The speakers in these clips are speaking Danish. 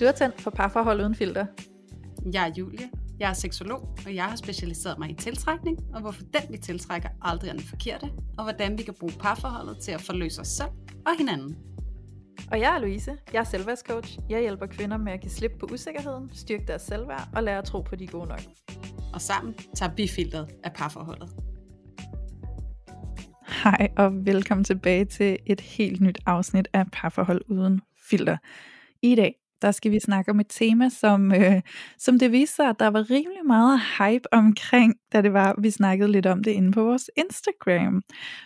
Du er tændt for parforhold uden filter. Jeg er Julie. Jeg er seksolog, og jeg har specialiseret mig i tiltrækning, og hvorfor den vi tiltrækker aldrig er den forkerte, og hvordan vi kan bruge parforholdet til at forløse os selv og hinanden. Og jeg er Louise. Jeg er selvværdscoach. Jeg hjælper kvinder med at give slip på usikkerheden, styrke deres selvværd og lære at tro på, de er gode nok. Og sammen tager vi filteret af parforholdet. Hej og velkommen tilbage til et helt nyt afsnit af Parforhold uden filter. I dag der skal vi snakke om et tema, som, øh, som det viste sig, at der var rimelig meget hype omkring, da det var, vi snakkede lidt om det inde på vores Instagram.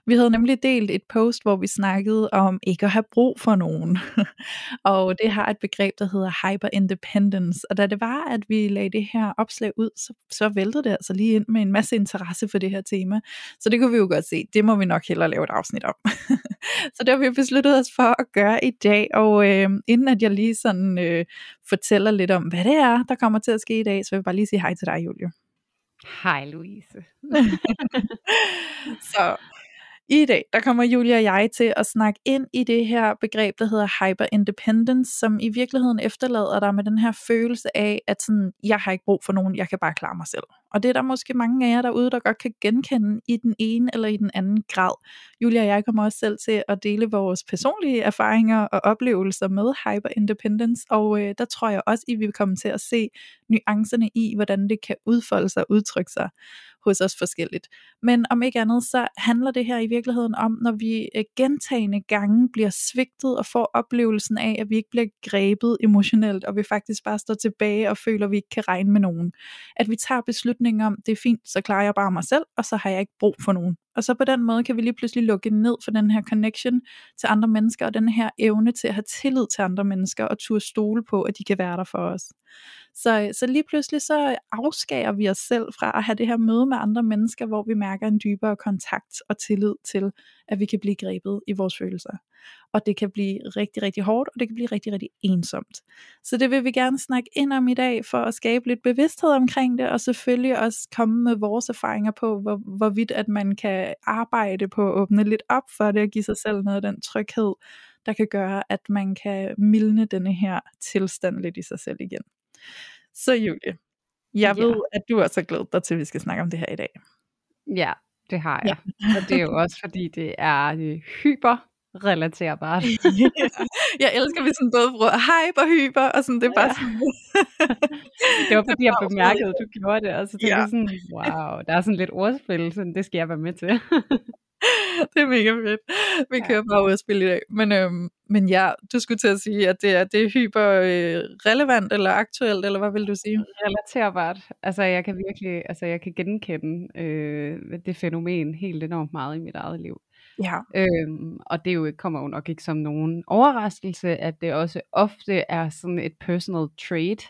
Vi havde nemlig delt et post, hvor vi snakkede om ikke at have brug for nogen. og det har et begreb, der hedder hyper independence. Og da det var, at vi lagde det her opslag ud, så, så væltede det altså lige ind med en masse interesse for det her tema. Så det kunne vi jo godt se, det må vi nok hellere lave et afsnit om. så det har vi besluttet os for at gøre i dag, og øh, inden at jeg lige sådan øh, fortæller lidt om, hvad det er, der kommer til at ske i dag, så vil jeg bare lige sige hej til dig, Julie. Hej Louise. så i dag, der kommer Julia og jeg til at snakke ind i det her begreb, der hedder hyperindependence, som i virkeligheden efterlader dig med den her følelse af, at sådan, jeg har ikke brug for nogen, jeg kan bare klare mig selv. Og det er der måske mange af jer derude, der godt kan genkende i den ene eller i den anden grad. Julia og jeg kommer også selv til at dele vores personlige erfaringer og oplevelser med hyperindependence, og øh, der tror jeg også, I vil komme til at se nuancerne i, hvordan det kan udfolde sig og udtrykke sig hos os forskelligt. Men om ikke andet, så handler det her i virkeligheden om, når vi øh, gentagende gange bliver svigtet og får oplevelsen af, at vi ikke bliver grebet emotionelt, og vi faktisk bare står tilbage og føler, at vi ikke kan regne med nogen. At vi tager beslutningen om, det er fint, så klarer jeg bare mig selv, og så har jeg ikke brug for nogen. Og så på den måde kan vi lige pludselig lukke ned for den her connection til andre mennesker, og den her evne til at have tillid til andre mennesker, og turde stole på, at de kan være der for os. Så, så lige pludselig så afskærer vi os selv fra at have det her møde med andre mennesker, hvor vi mærker en dybere kontakt og tillid til, at vi kan blive grebet i vores følelser. Og det kan blive rigtig, rigtig hårdt, og det kan blive rigtig, rigtig ensomt. Så det vil vi gerne snakke ind om i dag, for at skabe lidt bevidsthed omkring det, og selvfølgelig også komme med vores erfaringer på, hvor, hvorvidt at man kan arbejde på at åbne lidt op for det, og give sig selv noget af den tryghed, der kan gøre, at man kan mildne denne her tilstand lidt i sig selv igen. Så Julie, jeg ja. ved, at du også har glædet dig til, at vi skal snakke om det her i dag. Ja, det har jeg. Ja. og det er jo også, fordi det er øh, hyper relaterbart. jeg elsker, at vi sådan både bruger hype og hyper, og sådan, det er bare ja. sådan... det var fordi, jeg bemærkede, at du gjorde det, og så tænkte ja. jeg sådan, wow, der er sådan lidt ordspil, så det skal jeg være med til. det er mega fedt. Vi ja. kører bare ud og spille i dag. Men, øhm, men ja, du skulle til at sige, at det er, det er hyper øh, relevant eller aktuelt, eller hvad vil du sige? Relaterbart. Altså jeg kan virkelig, altså jeg kan genkende øh, det fænomen helt enormt meget i mit eget liv. Ja. Øhm, og det jo kommer jo nok ikke som nogen overraskelse, at det også ofte er sådan et personal trait,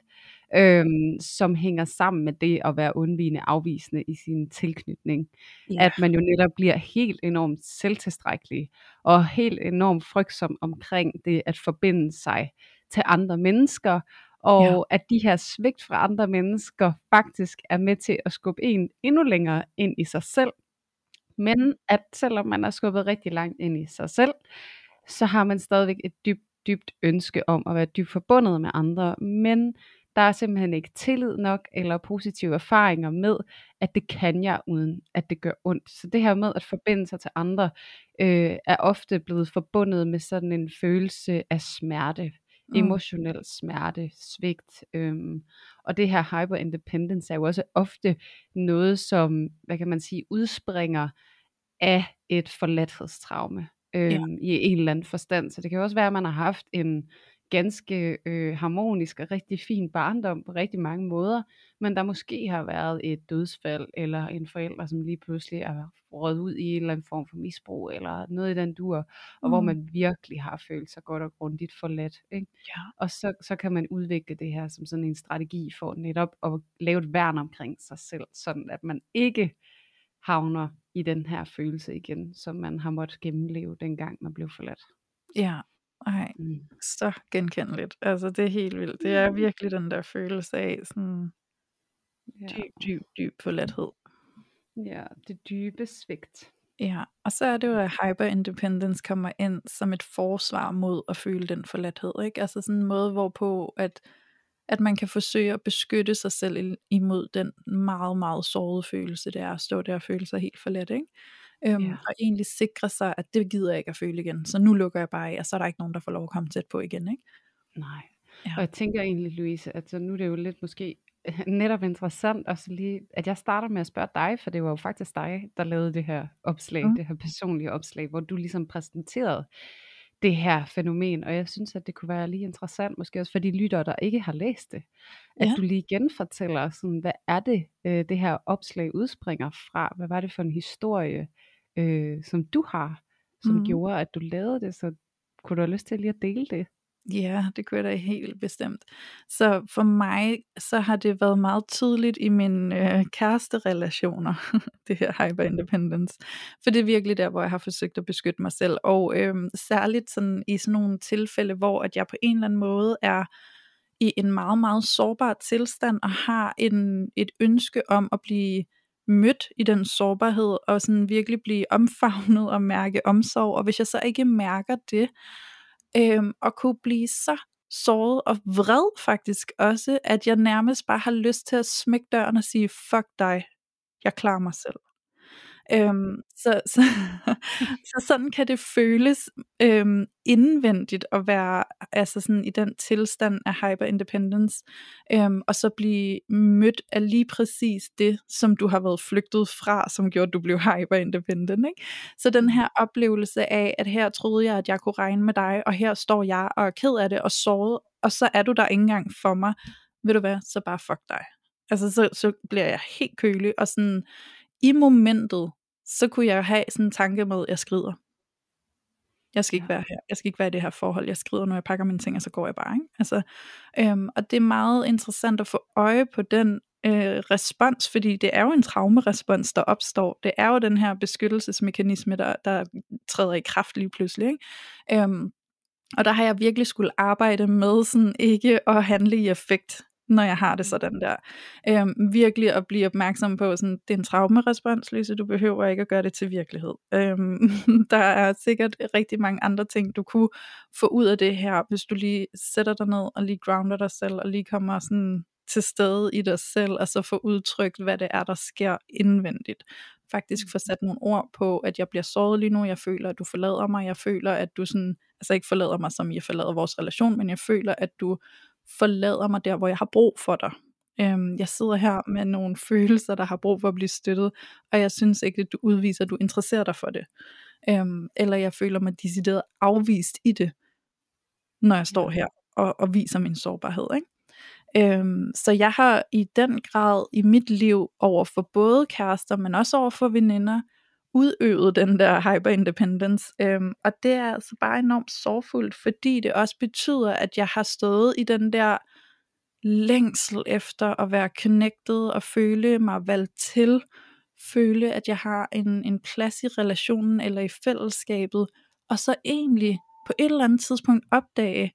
øhm, som hænger sammen med det at være undvigende afvisende i sin tilknytning. Ja. At man jo netop bliver helt enormt selvtilstrækkelig og helt enormt frygtsom omkring det at forbinde sig til andre mennesker, og ja. at de her svigt fra andre mennesker faktisk er med til at skubbe en endnu længere ind i sig selv. Men at selvom man er skubbet rigtig langt ind i sig selv, så har man stadigvæk et dybt, dybt ønske om at være dybt forbundet med andre, men der er simpelthen ikke tillid nok eller positive erfaringer med, at det kan jeg uden at det gør ondt. Så det her med at forbinde sig til andre, øh, er ofte blevet forbundet med sådan en følelse af smerte, mm. emotionel smerte, svigt. Øhm, og det her hyperindependence er jo også ofte noget, som, hvad kan man sige, udspringer af et forladthedstraume øhm, ja. i en eller anden forstand. Så det kan også være, at man har haft en ganske øh, harmonisk og rigtig fin barndom på rigtig mange måder, men der måske har været et dødsfald, eller en forælder, som lige pludselig er råd ud i en eller anden form for misbrug, eller noget i den dur, og mm. hvor man virkelig har følt sig godt og grundigt forladt. Ikke? Ja. Og så, så kan man udvikle det her som sådan en strategi for netop at lave et værn omkring sig selv, sådan at man ikke havner i den her følelse igen, som man har måttet gennemleve dengang man blev forladt. Ja, ej, mm. så genkendeligt. Altså det er helt vildt. Det er virkelig den der følelse af sådan ja. dyb, dyb, dyb forladthed. Ja, det dybe svigt. Ja, og så er det jo, at hyperindependence kommer ind som et forsvar mod at føle den forladthed, ikke? Altså sådan en måde, hvorpå at, at man kan forsøge at beskytte sig selv imod den meget, meget sårede følelse, det er at stå der og føle sig helt forladt, ikke? Øhm, ja. Og egentlig sikre sig, at det gider jeg ikke at føle igen, så nu lukker jeg bare af, og så er der ikke nogen, der får lov at komme tæt på igen, ikke? Nej. Ja. Og jeg tænker egentlig, Louise, at så nu er det jo lidt måske netop interessant også lige, at jeg starter med at spørge dig, for det var jo faktisk dig, der lavede det her opslag, mm. det her personlige opslag, hvor du ligesom præsenterede det her fænomen, og jeg synes, at det kunne være lige interessant, måske også for de lyttere, der ikke har læst det, at ja. du lige genfortæller, sådan, hvad er det, øh, det her opslag udspringer fra, hvad var det for en historie, øh, som du har, som mm. gjorde, at du lavede det, så kunne du have lyst til lige at dele det? Ja, det kunne jeg da helt bestemt. Så for mig, så har det været meget tydeligt i mine øh, kæresterelationer, det her hyperindependence. For det er virkelig der, hvor jeg har forsøgt at beskytte mig selv. Og øh, særligt sådan, i sådan nogle tilfælde, hvor at jeg på en eller anden måde er i en meget, meget sårbar tilstand, og har en, et ønske om at blive mødt i den sårbarhed, og sådan virkelig blive omfavnet og mærke omsorg. Og hvis jeg så ikke mærker det, øhm, og kunne blive så såret og vred faktisk også, at jeg nærmest bare har lyst til at smække døren og sige, fuck dig, jeg klarer mig selv. Øhm, så, så, så sådan kan det føles øhm, indvendigt at være altså sådan i den tilstand af hyperindependence, øhm, og så blive mødt af lige præcis det, som du har været flygtet fra, som gjorde, at du blev hyperindependent. Ikke? Så den her oplevelse af, at her troede jeg, at jeg kunne regne med dig, og her står jeg og er ked af det og såret, og så er du der ikke engang for mig. Ved du hvad, så bare fuck dig. Altså så, så bliver jeg helt kølig, og sådan, i momentet, så kunne jeg have sådan en tanke med, at jeg skrider. Jeg skal ikke ja. være her. Jeg skal ikke være i det her forhold. Jeg skrider, når jeg pakker mine ting, og så går jeg bare. Ikke? Altså, øhm, og det er meget interessant at få øje på den øh, respons, fordi det er jo en traumerespons, der opstår. Det er jo den her beskyttelsesmekanisme, der, der træder i kraft lige pludselig. Ikke? Øhm, og der har jeg virkelig skulle arbejde med sådan ikke at handle i effekt når jeg har det sådan der. Øhm, virkelig at blive opmærksom på, sådan, det er en traumerespons, Lise, du behøver ikke at gøre det til virkelighed. Øhm, der er sikkert rigtig mange andre ting, du kunne få ud af det her, hvis du lige sætter dig ned og lige grounder dig selv, og lige kommer sådan til stede i dig selv, og så få udtrykt, hvad det er, der sker indvendigt. Faktisk få sat nogle ord på, at jeg bliver såret lige nu, jeg føler, at du forlader mig, jeg føler, at du sådan, altså ikke forlader mig, som jeg forlader vores relation, men jeg føler, at du forlader mig der, hvor jeg har brug for dig. Øhm, jeg sidder her med nogle følelser, der har brug for at blive støttet, og jeg synes ikke, at du udviser, at du interesserer dig for det. Øhm, eller jeg føler mig decideret afvist i det, når jeg står her og, og viser min sårbarhed. Ikke? Øhm, så jeg har i den grad i mit liv over for både kærester, men også over for veninder, udøvet den der hyperindependence. Øhm, og det er altså bare enormt sorgfuldt, fordi det også betyder, at jeg har stået i den der længsel efter at være connected og føle mig valgt til, føle, at jeg har en, en plads i relationen eller i fællesskabet, og så egentlig på et eller andet tidspunkt opdage,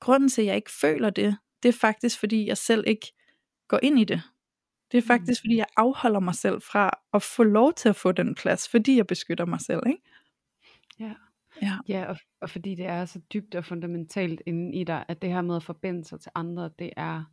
grunden til, at jeg ikke føler det, det er faktisk, fordi jeg selv ikke går ind i det. Det er mm. faktisk, fordi jeg afholder mig selv fra at få lov til at få den plads, fordi jeg beskytter mig selv, ikke? Ja. Ja, ja og, og fordi det er så dybt og fundamentalt inde i dig, at det her med at forbinde sig til andre, det er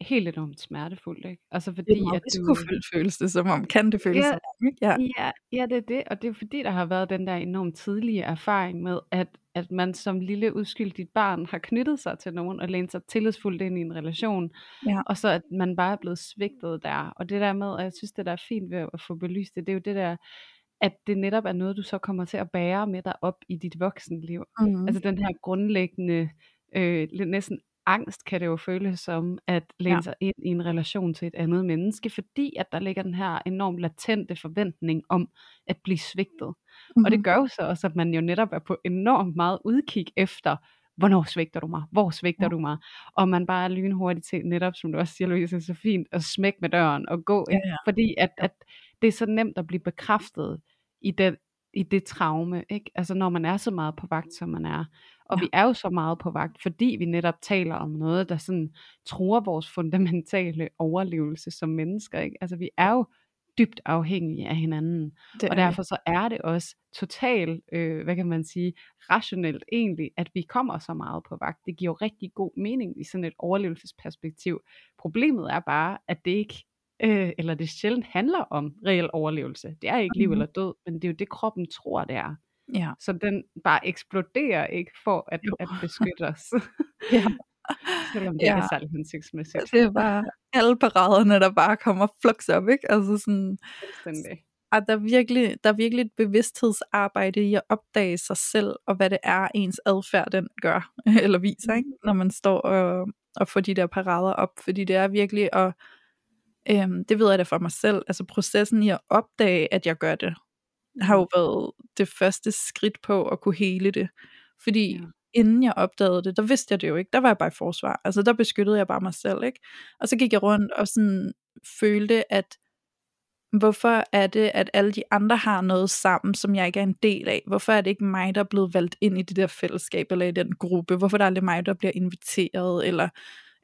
helt enormt smertefuldt, ikke? Altså fordi, det er at du... føles det som om, kan det føles ja, som om, ikke? Ja. ja, ja, det er det, og det er fordi, der har været den der enormt tidlige erfaring med, at, at man som lille uskyldigt barn har knyttet sig til nogen og lænet sig tillidsfuldt ind i en relation, ja. og så at man bare er blevet svigtet der, og det der med, og jeg synes, det der er fint ved at få belyst det, det er jo det der, at det netop er noget, du så kommer til at bære med dig op i dit voksenliv. Mm. Altså den her grundlæggende, øh, næsten angst kan det jo føles som at læne ja. sig ind i en relation til et andet menneske, fordi at der ligger den her enormt latente forventning om at blive svigtet. Mm-hmm. Og det gør jo så også, at man jo netop er på enormt meget udkig efter, hvornår svigter du mig? Hvor svigter ja. du mig? Og man bare er lynhurtigt til netop, som du også siger, Louise, så fint, at smække med døren og gå ja, ja. fordi at, at det er så nemt at blive bekræftet i den, i det traume, ikke? Altså når man er så meget på vagt, som man er. Og ja. vi er jo så meget på vagt, fordi vi netop taler om noget, der sådan truer vores fundamentale overlevelse som mennesker. Ikke? Altså vi er jo dybt afhængige af hinanden. Det og derfor så er det også totalt, øh, hvad kan man sige, rationelt egentlig, at vi kommer så meget på vagt. Det giver jo rigtig god mening i sådan et overlevelsesperspektiv. Problemet er bare, at det ikke øh, eller det sjældent handler om reel overlevelse. Det er ikke liv mm. eller død, men det er jo det, kroppen tror, det er. Ja. Så den bare eksploderer ikke for at, at beskytte os. ja. Selvom det ja. ikke er særlig hensigtsmæssigt. Det er bare alle paraderne, der bare kommer flux op, ikke? Altså sådan, at der er, virkelig, der er virkelig et bevidsthedsarbejde i at opdage sig selv, og hvad det er, ens adfærd den gør, eller viser, ikke? når man står og, og får de der parader op, fordi det er virkelig at, øhm, det ved jeg da for mig selv, altså processen i at opdage, at jeg gør det, har jo været det første skridt på at kunne hele det, fordi ja inden jeg opdagede det, der vidste jeg det jo ikke. Der var jeg bare i forsvar. Altså der beskyttede jeg bare mig selv, ikke? Og så gik jeg rundt og sådan følte, at hvorfor er det, at alle de andre har noget sammen, som jeg ikke er en del af? Hvorfor er det ikke mig, der er blevet valgt ind i det der fællesskab, eller i den gruppe? Hvorfor er det aldrig mig, der bliver inviteret? Eller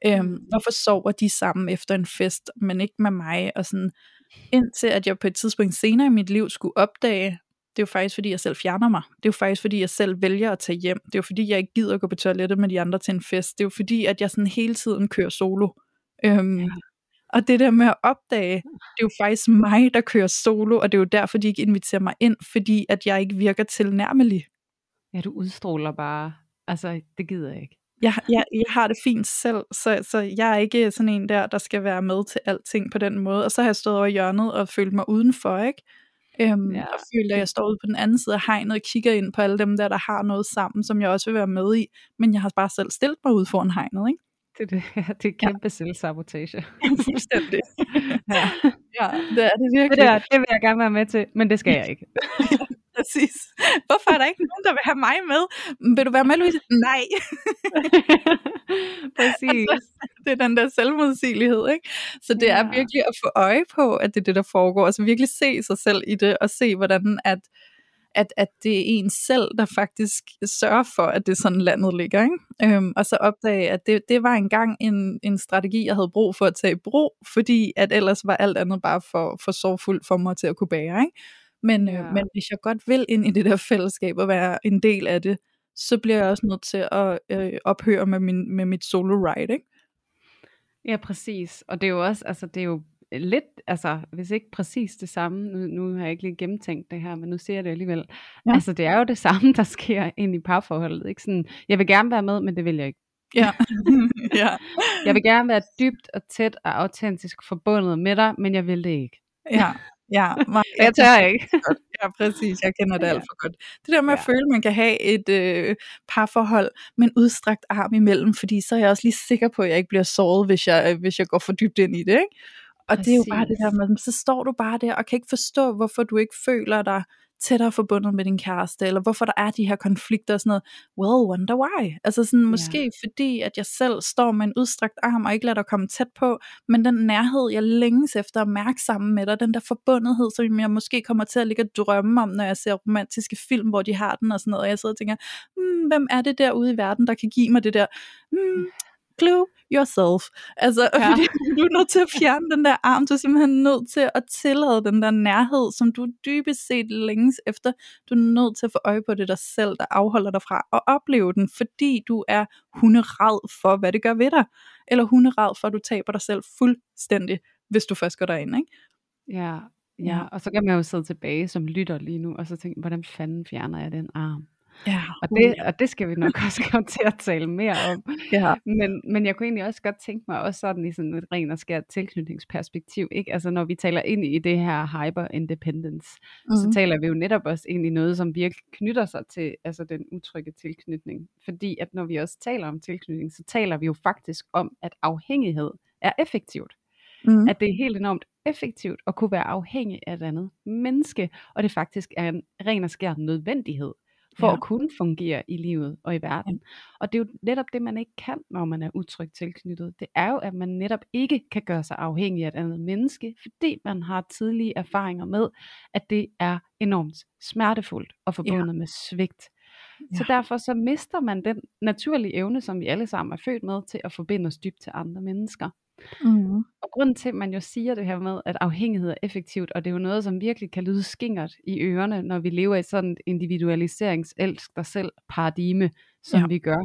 øhm, mm. hvorfor sover de sammen efter en fest, men ikke med mig? Og sådan, indtil at jeg på et tidspunkt senere i mit liv skulle opdage, det er jo faktisk fordi, jeg selv fjerner mig. Det er jo faktisk fordi, jeg selv vælger at tage hjem. Det er jo fordi, jeg ikke gider at gå på toilettet med de andre til en fest. Det er jo fordi, at jeg sådan hele tiden kører solo. Øhm, ja. Og det der med at opdage, det er jo faktisk mig, der kører solo, og det er jo derfor, de ikke inviterer mig ind, fordi at jeg ikke virker tilnærmelig. Ja, du udstråler bare, altså det gider jeg ikke. Jeg, jeg, jeg har det fint selv, så, så jeg er ikke sådan en der, der skal være med til alting på den måde. Og så har jeg stået over hjørnet og følt mig udenfor, ikke? Øhm, ja. Og føler, at jeg står ude på den anden side af hegnet og kigger ind på alle dem der, der har noget sammen, som jeg også vil være med i. Men jeg har bare selv stillet mig ud foran hegnet, ikke? Det, det, det er kæmpe ja. selvsabotage. Fuldstændig. ja. ja, det er det virkelig. Det, der, det vil jeg gerne være med til, men det skal jeg ikke. Præcis. Hvorfor er der ikke nogen, der vil have mig med? Vil du være med, Louise? Nej. Præcis. Det er den der selvmodsigelighed, ikke? Så det ja. er virkelig at få øje på, at det er det, der foregår. Altså virkelig se sig selv i det, og se, hvordan at at, at det er en selv, der faktisk sørger for, at det er sådan landet ligger. Ikke? Øhm, og så opdage, at det, det var engang en, en strategi, jeg havde brug for at tage i brug, fordi at ellers var alt andet bare for, for sorgfuldt for mig til at kunne bære. Ikke? Men, øh, ja. øh, men hvis jeg godt vil ind i det der fællesskab og være en del af det, så bliver jeg også nødt til at øh, ophøre med, min, med mit solo ride, ikke? Ja, præcis. Og det er jo også, altså det er jo lidt, altså hvis ikke præcis det samme, nu, nu har jeg ikke lige gennemtænkt det her, men nu ser jeg det alligevel, ja. altså det er jo det samme, der sker ind i parforholdet, ikke sådan, jeg vil gerne være med, men det vil jeg ikke. Ja. ja. Jeg vil gerne være dybt og tæt og autentisk forbundet med dig, men jeg vil det ikke. Ja, Ja, mig, jeg tør ikke. ja, præcis. Jeg kender det alt for godt. Det der med at ja. føle, at man kan have et øh, parforhold med en udstrakt arm imellem, fordi så er jeg også lige sikker på, at jeg ikke bliver såret, hvis jeg, øh, hvis jeg går for dybt ind i det. Ikke? Og præcis. det er jo bare det der med, så står du bare der og kan ikke forstå, hvorfor du ikke føler dig tættere forbundet med din kæreste, eller hvorfor der er de her konflikter og sådan noget. Well, wonder why. Altså sådan, måske yeah. fordi, at jeg selv står med en udstrakt arm, og ikke lader dig komme tæt på, men den nærhed, jeg længes efter at mærke sammen med dig, den der forbundethed, som jeg måske kommer til at ligge og drømme om, når jeg ser romantiske film, hvor de har den og sådan noget, og jeg sidder og tænker, hmm, hvem er det derude i verden, der kan give mig det der, hmm, clue yourself. Altså, ja. fordi du er nødt til at fjerne den der arm, du er simpelthen nødt til at tillade den der nærhed, som du dybest set længes efter. Du er nødt til at få øje på det dig selv, der afholder dig fra at opleve den, fordi du er hunderad for, hvad det gør ved dig. Eller hunderad for, at du taber dig selv fuldstændig, hvis du først går derind, ikke? Ja, ja, og så kan man jo sidde tilbage som lytter lige nu, og så tænke, hvordan fanden fjerner jeg den arm? Ja, og, det, og det skal vi nok også komme til at tale mere om. Ja. Men, men jeg kunne egentlig også godt tænke mig, også sådan i sådan et ren og skært tilknytningsperspektiv, ikke? Altså når vi taler ind i det her hyper-independence, mm. så mhm. taler vi jo netop også ind i noget, som virkelig knytter sig til altså den utrygge tilknytning. Fordi at når vi også taler om tilknytning, så taler vi jo faktisk om, at afhængighed er effektivt. Mm. At det er helt enormt effektivt at kunne være afhængig af et andet menneske, og det faktisk er en ren og skær nødvendighed for ja. at kunne fungere i livet og i verden. Og det er jo netop det, man ikke kan, når man er utrygt tilknyttet. Det er jo, at man netop ikke kan gøre sig afhængig af et andet menneske, fordi man har tidlige erfaringer med, at det er enormt smertefuldt og forbundet ja. med svigt. Ja. Så derfor så mister man den naturlige evne, som vi alle sammen er født med, til at forbinde os dybt til andre mennesker. Mm. Og grunden til, at man jo siger det her med, at afhængighed er effektivt, og det er jo noget, som virkelig kan lyde skingert i ørerne, når vi lever i sådan et individualiserings elsk dig selv paradigme, som ja. vi gør.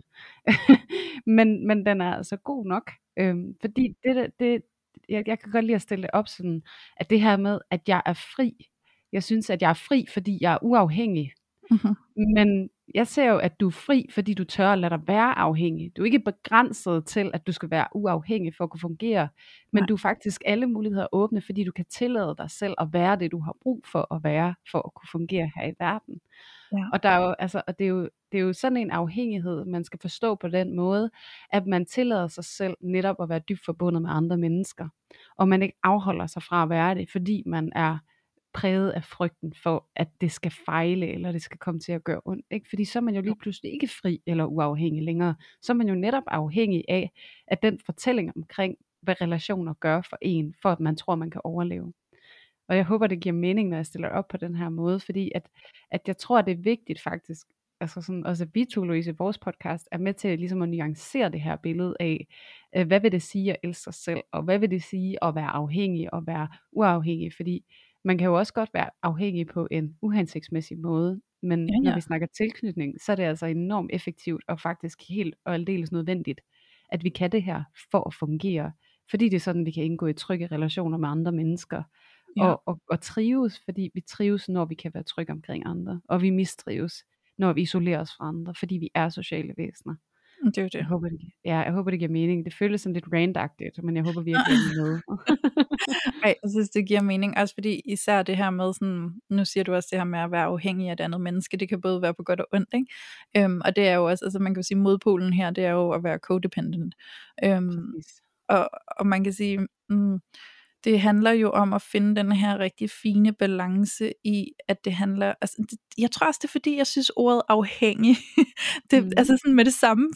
men, men den er altså god nok, øhm, fordi det, det, jeg, jeg kan godt lide at stille det op sådan, at det her med, at jeg er fri, jeg synes, at jeg er fri, fordi jeg er uafhængig. Mm-hmm. Men jeg ser jo, at du er fri, fordi du tør at lade dig være afhængig. Du er ikke begrænset til, at du skal være uafhængig for at kunne fungere, men Nej. du er faktisk alle muligheder åbne, fordi du kan tillade dig selv at være det, du har brug for at være, for at kunne fungere her i verden. Ja. Og, der er jo, altså, og det, er jo, det er jo sådan en afhængighed, man skal forstå på den måde, at man tillader sig selv netop at være dybt forbundet med andre mennesker, og man ikke afholder sig fra at være det, fordi man er præget af frygten for, at det skal fejle, eller det skal komme til at gøre ondt. Ikke? Fordi så er man jo lige pludselig ikke fri eller uafhængig længere. Så er man jo netop afhængig af, at den fortælling omkring, hvad relationer gør for en, for at man tror, man kan overleve. Og jeg håber, det giver mening, når jeg stiller op på den her måde, fordi at, at jeg tror, at det er vigtigt faktisk, altså sådan, også vi to, Louise, vores podcast, er med til ligesom at nuancere det her billede af, øh, hvad vil det sige at elske sig selv, og hvad vil det sige at være afhængig og være uafhængig, fordi man kan jo også godt være afhængig på en uhensigtsmæssig måde, men ja, ja. når vi snakker tilknytning, så er det altså enormt effektivt og faktisk helt og aldeles nødvendigt, at vi kan det her for at fungere, fordi det er sådan, vi kan indgå i trygge relationer med andre mennesker, ja. og, og, og trives, fordi vi trives, når vi kan være trygge omkring andre, og vi mistrives, når vi isolerer os fra andre, fordi vi er sociale væsener. Det er jo det. Jeg håber, det, ja, jeg håber, det giver mening. Det føles sådan lidt randagtigt, men jeg håber virkelig, det er noget. Ej, jeg synes, det giver mening. Også fordi især det her med sådan, nu siger du også det her med at være afhængig af et andet menneske, det kan både være på godt og ondt, ikke? Øhm, og det er jo også, altså man kan sige, modpolen her, det er jo at være codependent. Øhm, og, og man kan sige, mm, det handler jo om at finde den her rigtig fine balance i, at det handler, altså, det, jeg tror også det er fordi, jeg synes ordet afhængig, det, mm. altså sådan med det samme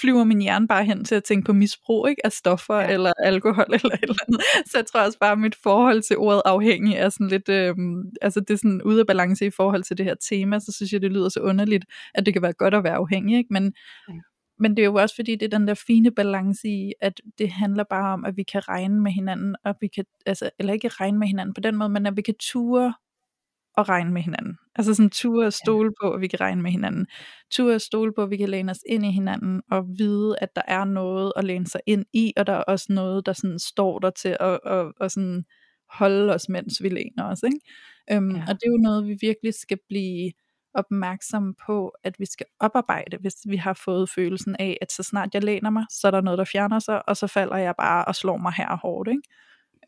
flyver min hjerne bare hen til at tænke på misbrug, ikke, af stoffer ja. eller alkohol eller et eller andet, så jeg tror også bare, at mit forhold til ordet afhængig er sådan lidt, øhm, altså det er sådan ude af balance i forhold til det her tema, så synes jeg, det lyder så underligt, at det kan være godt at være afhængig, ikke? men ja men det er jo også fordi, det er den der fine balance i, at det handler bare om, at vi kan regne med hinanden, og vi kan, altså, eller ikke regne med hinanden på den måde, men at vi kan ture og regne med hinanden. Altså sådan ture og stole på, at vi kan regne med hinanden. Ture og stole på, at vi kan læne os ind i hinanden, og vide, at der er noget at læne sig ind i, og der er også noget, der sådan står der til at, at, at sådan holde os, mens vi læner os. Ikke? Øhm, ja. Og det er jo noget, vi virkelig skal blive opmærksomme på, at vi skal oparbejde, hvis vi har fået følelsen af, at så snart jeg læner mig, så er der noget, der fjerner sig, og så falder jeg bare og slår mig her hårdt. Ikke?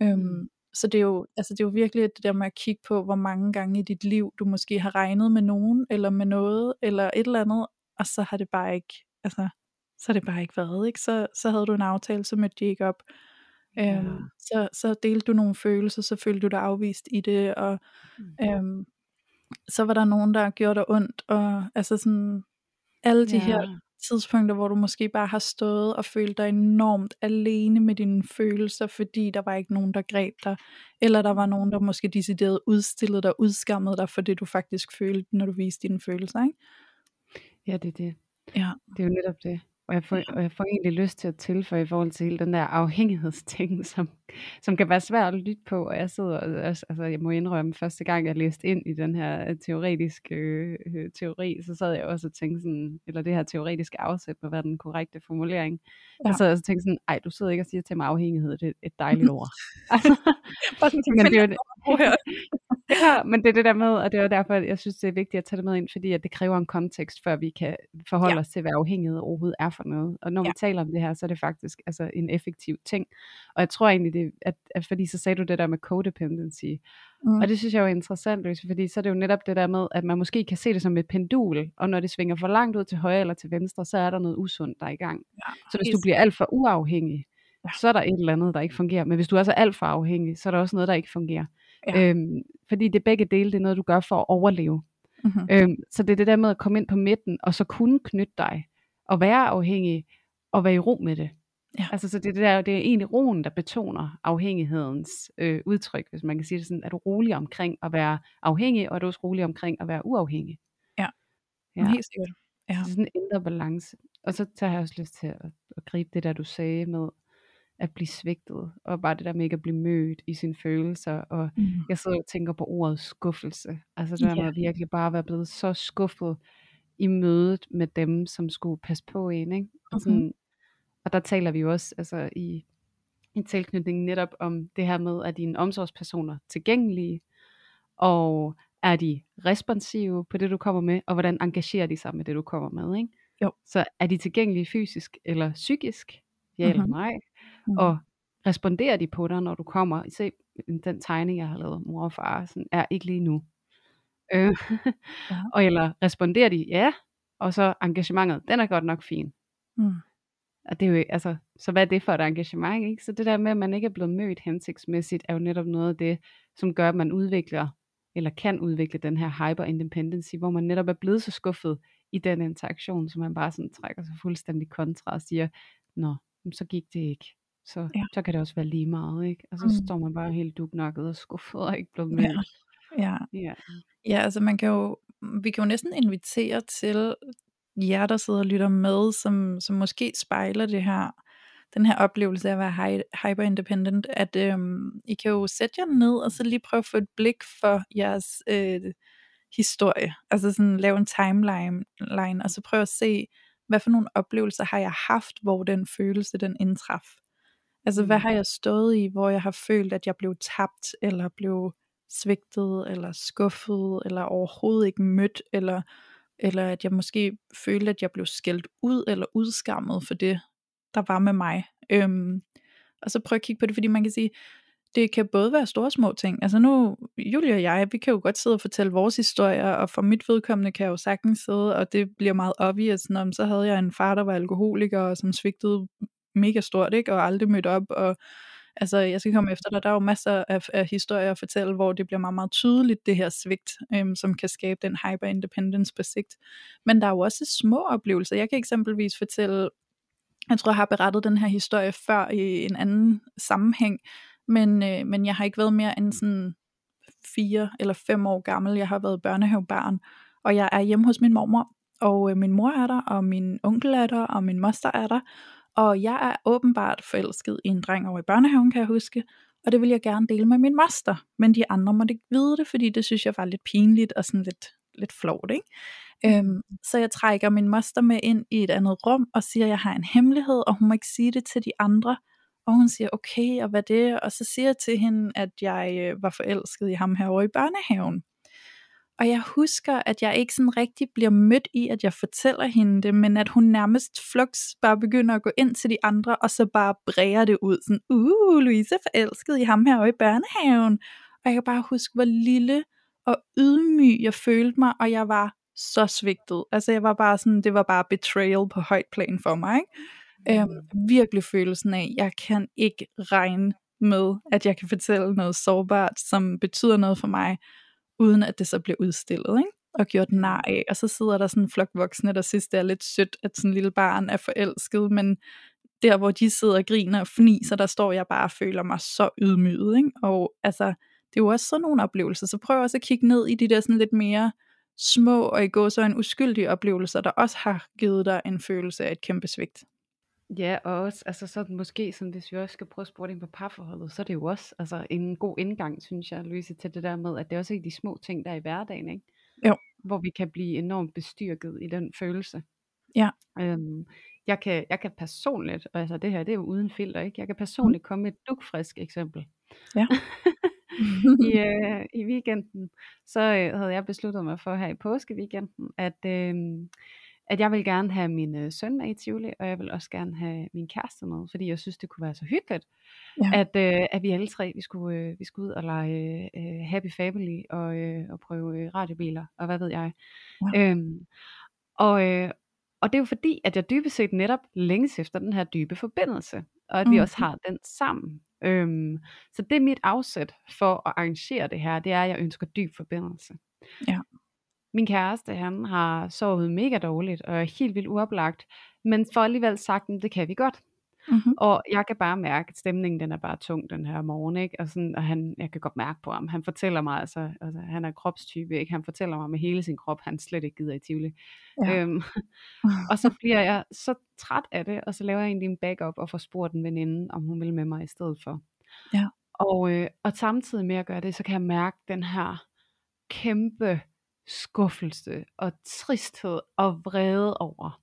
Øhm, mm. så det er, jo, altså det er jo virkelig det der med at kigge på, hvor mange gange i dit liv, du måske har regnet med nogen, eller med noget, eller et eller andet, og så har det bare ikke, altså, så har det bare ikke været, ikke? Så, så havde du en aftale, så mødte de ikke op. Ja. Øhm, så, så delte du nogle følelser, så følte du dig afvist i det, og mm. øhm, så var der nogen, der gjorde dig ondt, og altså sådan, alle de ja. her tidspunkter, hvor du måske bare har stået og følt dig enormt alene med dine følelser, fordi der var ikke nogen, der greb dig, eller der var nogen, der måske decideret udstillede dig, udskammede dig for det, du faktisk følte, når du viste dine følelser, ikke? Ja, det er det. Ja. Det er jo netop det. Og jeg, får, og jeg får egentlig lyst til at tilføje i forhold til hele den der afhængighedsting, som, som kan være svært at lytte på. Og jeg sidder, og, altså jeg må indrømme, første gang jeg læste ind i den her øh, teoretiske øh, øh, teori, så sad jeg også og tænkte sådan, eller det her teoretiske afsæt på, hvad den korrekte formulering. Ja. Og så jeg og tænkte sådan, ej, du sidder ikke og siger til mig afhængighed, det er et dejligt ord. men det er jo det. Ja, men det er det der med, og det er derfor, jeg synes, det er vigtigt at tage det med ind, fordi at det kræver en kontekst, før vi kan forholde ja. os til, hvad afhængighed overhovedet er for noget. Og når ja. vi taler om det her, så er det faktisk altså, en effektiv ting. Og jeg tror egentlig, det, at, at fordi så sagde du det der med codependency, mm. og det synes jeg er jo interessant, Louise, fordi så er det jo netop det der med, at man måske kan se det som et pendul, og når det svinger for langt ud til højre eller til venstre, så er der noget usundt, der er i gang. Ja, så hvis du bliver alt for uafhængig, ja. så er der et eller andet, der ikke fungerer. Men hvis du er så alt for afhængig, så er der også noget, der ikke fungerer. Ja. Øhm, fordi det begge dele, det er noget, du gør for at overleve. Mm-hmm. Øhm, så det er det der med at komme ind på midten, og så kunne knytte dig, og være afhængig, og være i ro med det. Ja. Altså, så det, det, der, det er egentlig roen, der betoner afhængighedens øh, udtryk, hvis man kan sige det sådan. Er du rolig omkring at være afhængig, og er du også rolig omkring at være uafhængig? Ja, ja. helt sikkert. Ja. Så sådan en indre balance. Og så tager jeg også lyst til at, at gribe det der, du sagde med, at blive svigtet, og bare det der med ikke at blive mødt i sine følelser, og mm. jeg sidder og tænker på ordet skuffelse, altså det der med at virkelig bare være blevet så skuffet i mødet med dem, som skulle passe på en, ikke? Og, sådan, mm-hmm. og der taler vi jo også altså i, i tilknytning netop om det her med, at dine omsorgspersoner tilgængelige, og er de responsive på det, du kommer med, og hvordan engagerer de sig med det, du kommer med, ikke? Jo. Så er de tilgængelige fysisk eller psykisk? Ja mm-hmm. eller nej? Mm. Og responderer de på dig, når du kommer? Se, den tegning, jeg har lavet, mor og far, sådan, er ikke lige nu. Øh, ja. og eller responderer de, ja, og så engagementet, den er godt nok fin. Mm. Og det er jo, altså, så hvad er det for et engagement? Ikke? Så det der med, at man ikke er blevet mødt hensigtsmæssigt, er jo netop noget af det, som gør, at man udvikler, eller kan udvikle den her hyper independency, hvor man netop er blevet så skuffet i den interaktion, så man bare sådan trækker sig fuldstændig kontra og siger, nå, så gik det ikke. Så, ja. så kan det også være lige meget, ikke? Og så mm. står man bare helt duknokket og skuffet og ikke blevet med. Ja. Ja. ja. ja, altså man kan jo, vi kan jo næsten invitere til jer, der sidder og lytter med, som, som måske spejler det her, den her oplevelse af at være hyper independent, at øhm, I kan jo sætte jer ned, og så lige prøve at få et blik for jeres øh, historie, altså sådan lave en timeline, og så prøve at se, hvad for nogle oplevelser har jeg haft, hvor den følelse, den indtraf. Altså, hvad mm. har jeg stået i, hvor jeg har følt, at jeg blev tabt, eller blev svigtet, eller skuffet, eller overhovedet ikke mødt, eller, eller at jeg måske følte, at jeg blev skældt ud, eller udskammet for det, der var med mig. Øhm, og så prøv at kigge på det, fordi man kan sige, det kan både være store og små ting. Altså nu, Julie og jeg, vi kan jo godt sidde og fortælle vores historier, og for mit vedkommende kan jeg jo sagtens sidde, og det bliver meget obvious, når så havde jeg en far, der var alkoholiker, og som svigtede mega stort, ikke? og aldrig mødt op, og altså jeg skal komme efter dig, der er jo masser af, af historier at fortælle, hvor det bliver meget, meget tydeligt, det her svigt, øhm, som kan skabe den hyper-independence på sigt. Men der er jo også små oplevelser. Jeg kan eksempelvis fortælle, jeg tror, jeg har berettet den her historie før i en anden sammenhæng, men, øh, men jeg har ikke været mere end sådan fire eller fem år gammel. Jeg har været børnehavebarn, og jeg er hjemme hos min mormor, og øh, min mor er der, og min onkel er der, og min moster er der, og jeg er åbenbart forelsket i en dreng over i børnehaven, kan jeg huske, og det vil jeg gerne dele med min moster, men de andre måtte ikke vide det, fordi det synes jeg var lidt pinligt og sådan lidt, lidt flot, ikke? Øhm, så jeg trækker min moster med ind i et andet rum og siger, at jeg har en hemmelighed, og hun må ikke sige det til de andre. Og hun siger, okay, og hvad det? Og så siger jeg til hende, at jeg øh, var forelsket i ham herovre i børnehaven. Og jeg husker, at jeg ikke sådan rigtig bliver mødt i, at jeg fortæller hende det, men at hun nærmest flux bare begynder at gå ind til de andre, og så bare bræger det ud. Sådan, uh, Louise er forelsket i ham herovre i børnehaven. Og jeg kan bare huske, hvor lille og ydmyg jeg følte mig, og jeg var så svigtet. Altså jeg var bare sådan, det var bare betrayal på højt plan for mig. Ikke? Øhm, mm. virkelig følelsen af, jeg kan ikke regne med, at jeg kan fortælle noget sårbart, som betyder noget for mig, uden at det så bliver udstillet, ikke? og gjort nar af, og så sidder der sådan en flok voksne, der synes, det er lidt sødt, at sådan en lille barn er forelsket, men der hvor de sidder og griner og fniser, der står jeg bare og føler mig så ydmyget, ikke? og altså, det er jo også sådan nogle oplevelser, så prøv også at kigge ned i de der sådan lidt mere små og i går så en uskyldige oplevelser, der også har givet dig en følelse af et kæmpe svigt. Ja, og også, altså sådan måske, sådan, hvis vi også skal prøve at spørge ind på parforholdet, så er det jo også altså, en god indgang, synes jeg, Louise, til det der med, at det også er de små ting, der er i hverdagen, ikke? Jo. Hvor vi kan blive enormt bestyrket i den følelse. Ja. Øhm, jeg, kan, jeg kan personligt, og altså det her, det er jo uden filter, ikke? Jeg kan personligt komme med et dukfrisk eksempel. Ja. I, øh, I weekenden, så øh, havde jeg besluttet mig for her i påskeweekenden, at øh, at jeg vil gerne have min øh, søn med i Tivoli, og jeg vil også gerne have min kæreste med, fordi jeg synes, det kunne være så hyggeligt, ja. at, øh, at vi alle tre, vi skulle, øh, vi skulle ud og lege øh, Happy Family, og, øh, og prøve øh, radiobiler, og hvad ved jeg. Ja. Øhm, og, øh, og det er jo fordi, at jeg dybest set netop længes efter den her dybe forbindelse, og at mm. vi også har den sammen. Øhm, så det er mit afsæt for at arrangere det her, det er, at jeg ønsker dyb forbindelse. Ja. Min kæreste, han har sovet mega dårligt og er helt vildt uoplagt, men får alligevel sagt, at det kan vi godt. Mm-hmm. Og jeg kan bare mærke, at stemningen den er bare tung den her morgen, ikke? Og, sådan, og han, jeg kan godt mærke på ham, han fortæller mig, altså, altså han er kropstype, ikke? Han fortæller mig med hele sin krop, han slet ikke gider i Tivoli. Ja. Øhm, og så bliver jeg så træt af det, og så laver jeg egentlig en backup og får spurgt en veninde, om hun vil med mig i stedet for. Ja. Og, øh, og samtidig med at gøre det, så kan jeg mærke den her kæmpe skuffelse og tristhed og vrede over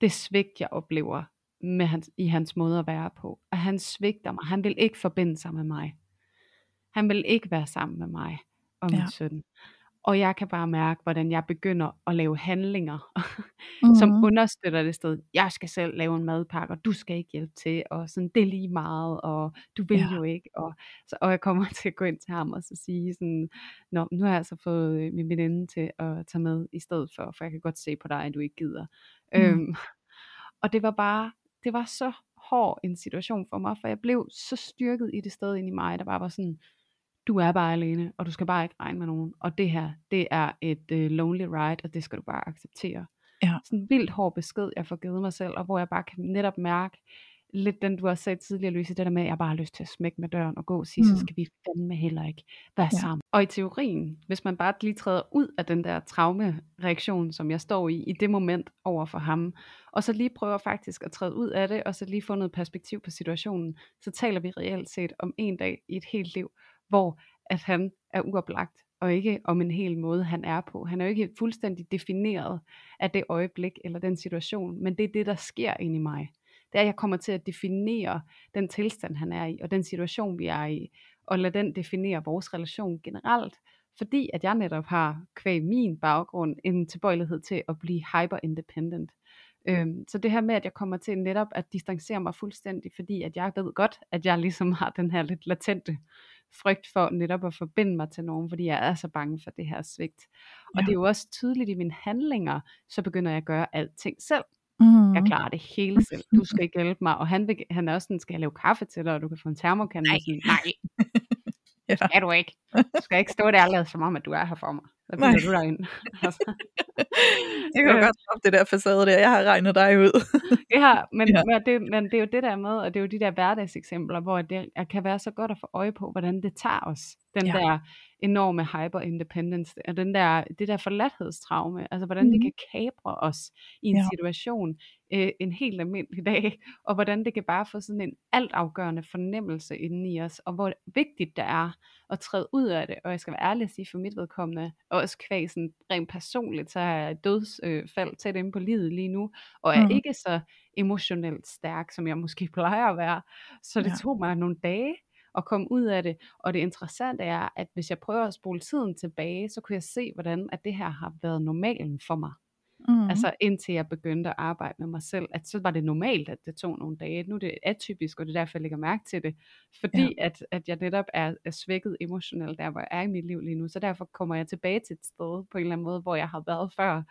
det svigt, jeg oplever med hans, i hans måde at være på. At han svigter mig. Han vil ikke forbinde sig med mig. Han vil ikke være sammen med mig og min ja. søn. Og jeg kan bare mærke, hvordan jeg begynder at lave handlinger, mm-hmm. som understøtter det sted. Jeg skal selv lave en madpakke, og du skal ikke hjælpe til, og sådan, det er lige meget, og du vil ja. jo ikke. Og, så, og jeg kommer til at gå ind til ham og så sige sådan, Nå, nu har jeg altså fået øh, min veninde til at tage med i stedet for, for jeg kan godt se på dig, at du ikke gider. Mm. Øhm, og det var bare, det var så hård en situation for mig, for jeg blev så styrket i det sted ind i mig, der bare var sådan, du er bare alene, og du skal bare ikke regne med nogen. Og det her, det er et uh, lonely ride, og det skal du bare acceptere. Ja. Sådan en vildt hård besked, jeg får givet mig selv, og hvor jeg bare kan netop mærke, lidt den du har sagt tidligere, Louise, det der med, at jeg bare har lyst til at smække med døren og gå og sige, mm. så skal vi fandme heller ikke være ja. sammen. Og i teorien, hvis man bare lige træder ud af den der traume-reaktion, som jeg står i, i det moment over for ham, og så lige prøver faktisk at træde ud af det, og så lige få noget perspektiv på situationen, så taler vi reelt set om en dag i et helt liv, hvor at han er uoplagt, og ikke om en hel måde, han er på. Han er jo ikke fuldstændig defineret af det øjeblik eller den situation, men det er det, der sker inde i mig. Det er, at jeg kommer til at definere den tilstand, han er i, og den situation, vi er i, og lade den definere vores relation generelt, fordi at jeg netop har kvæg min baggrund en tilbøjelighed til at blive hyper-independent. Øhm, så det her med, at jeg kommer til netop at distancere mig fuldstændig, fordi at jeg ved godt, at jeg ligesom har den her lidt latente frygt for netop at forbinde mig til nogen, fordi jeg er så bange for det her svigt. Og ja. det er jo også tydeligt i mine handlinger, så begynder jeg at gøre alting selv. Mm. Jeg klarer det hele selv. Du skal ikke hjælpe mig. Og han, vil, han er også sådan, skal jeg lave kaffe til dig, og du kan få en termokande. Nej. Sådan, nej. ja. er du ikke. Du skal ikke stå der og lade som om, at du er her for mig. Så bliver du altså. Jeg kan godt stoppe det der facade der. Jeg har regnet dig ud. ja, men, ja. Men, det, men det er jo det der med, og det er jo de der hverdagseksempler, hvor det kan være så godt at få øje på, hvordan det tager os. Den ja. der enorme hyper-independence, og den der, det der forladthedstraume, altså hvordan mm. det mhm. kan kabre os i en ja. situation øh, en helt almindelig dag, og hvordan det kan bare få sådan en altafgørende fornemmelse inden i os, og hvor vigtigt det er at træde ud af det, og jeg skal være ærlig at sige for mit vedkommende, og også kvæg sådan rent personligt, så har jeg et dødsfald øh, tæt inde på livet lige nu, og er mm. ikke så emotionelt stærk, som jeg måske plejer at være, så det ja. tog mig nogle dage, at komme ud af det. Og det interessante er, at hvis jeg prøver at spole tiden tilbage, så kunne jeg se, hvordan at det her har været normalen for mig. Mm. Altså indtil jeg begyndte at arbejde med mig selv, at så var det normalt, at det tog nogle dage. Nu er det atypisk, og det er derfor, jeg lægger mærke til det. Fordi ja. at, at jeg netop er, er svækket emotionelt, der hvor jeg er i mit liv lige nu. Så derfor kommer jeg tilbage til et sted på en eller anden måde, hvor jeg har været før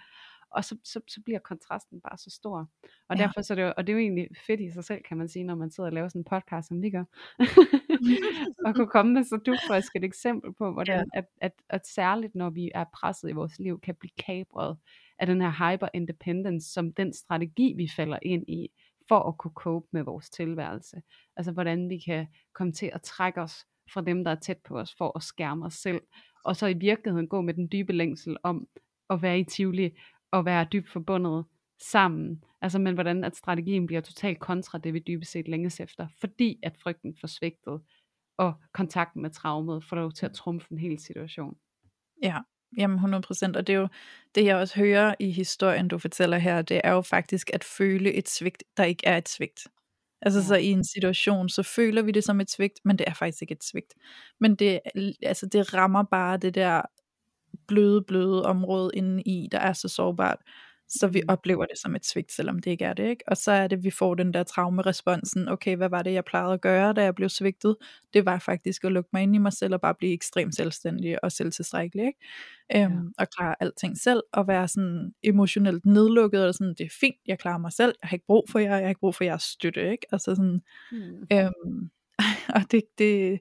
og så, så, så bliver kontrasten bare så stor. Og ja. derfor så det, og det er jo egentlig fedt i sig selv, kan man sige, når man sidder og laver sådan en podcast, som vi gør, og kunne komme med så dugfrisk et eksempel på, hvordan ja. at, at, at særligt når vi er presset i vores liv, kan blive kabret af den her hyper-independence, som den strategi, vi falder ind i, for at kunne cope med vores tilværelse. Altså hvordan vi kan komme til at trække os fra dem, der er tæt på os, for at skærme os selv, og så i virkeligheden gå med den dybe længsel om at være i Tivoli, at være dybt forbundet sammen. Altså, men hvordan at strategien bliver totalt kontra det, vi dybest set længes efter, fordi at frygten for svigtet og kontakten med traumet får lov til at trumfe en hel situation. Ja, jamen 100%, og det er jo det, jeg også hører i historien, du fortæller her, det er jo faktisk at føle et svigt, der ikke er et svigt. Altså ja. så i en situation, så føler vi det som et svigt, men det er faktisk ikke et svigt. Men det, altså, det rammer bare det der bløde, bløde område inde i, der er så sårbart, så vi mm. oplever det som et svigt, selvom det ikke er det, ikke? Og så er det, vi får den der traumeresponsen, okay, hvad var det, jeg plejede at gøre, da jeg blev svigtet? Det var faktisk at lukke mig ind i mig selv, og bare blive ekstremt selvstændig og selvtilstrækkelig, ikke? Ja. Øhm, og klare alting selv, og være sådan emotionelt nedlukket, og sådan, det er fint, jeg klarer mig selv, jeg har ikke brug for jer, jeg har ikke brug for jeres støtte, ikke? Altså sådan, mm. øhm, og det, det,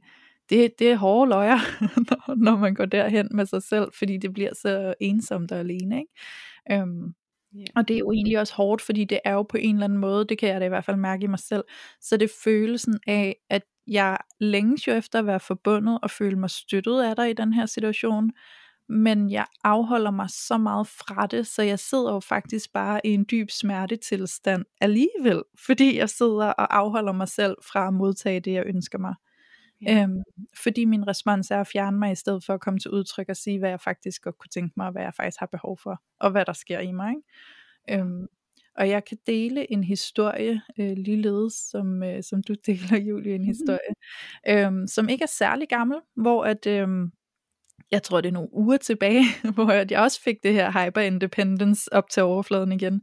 det, det er hårde løjer, når, når man går derhen med sig selv, fordi det bliver så ensomt og alene. Ikke? Øhm, Yeah. Og det er jo egentlig også hårdt, fordi det er jo på en eller anden måde, det kan jeg da i hvert fald mærke i mig selv, så det følelsen af, at jeg længes jo efter at være forbundet og føle mig støttet af dig i den her situation, men jeg afholder mig så meget fra det, så jeg sidder jo faktisk bare i en dyb smertetilstand alligevel, fordi jeg sidder og afholder mig selv fra at modtage det, jeg ønsker mig. Ja. Øhm, fordi min respons er at fjerne mig, i stedet for at komme til udtryk og sige, hvad jeg faktisk godt kunne tænke mig, og hvad jeg faktisk har behov for, og hvad der sker i mig. Ikke? Øhm, og jeg kan dele en historie, øh, ligeledes som, øh, som du deler, Julie, en historie, øhm, som ikke er særlig gammel, hvor at, øhm, jeg tror det er nogle uger tilbage, hvor jeg også fik det her hyper-independence op til overfladen igen.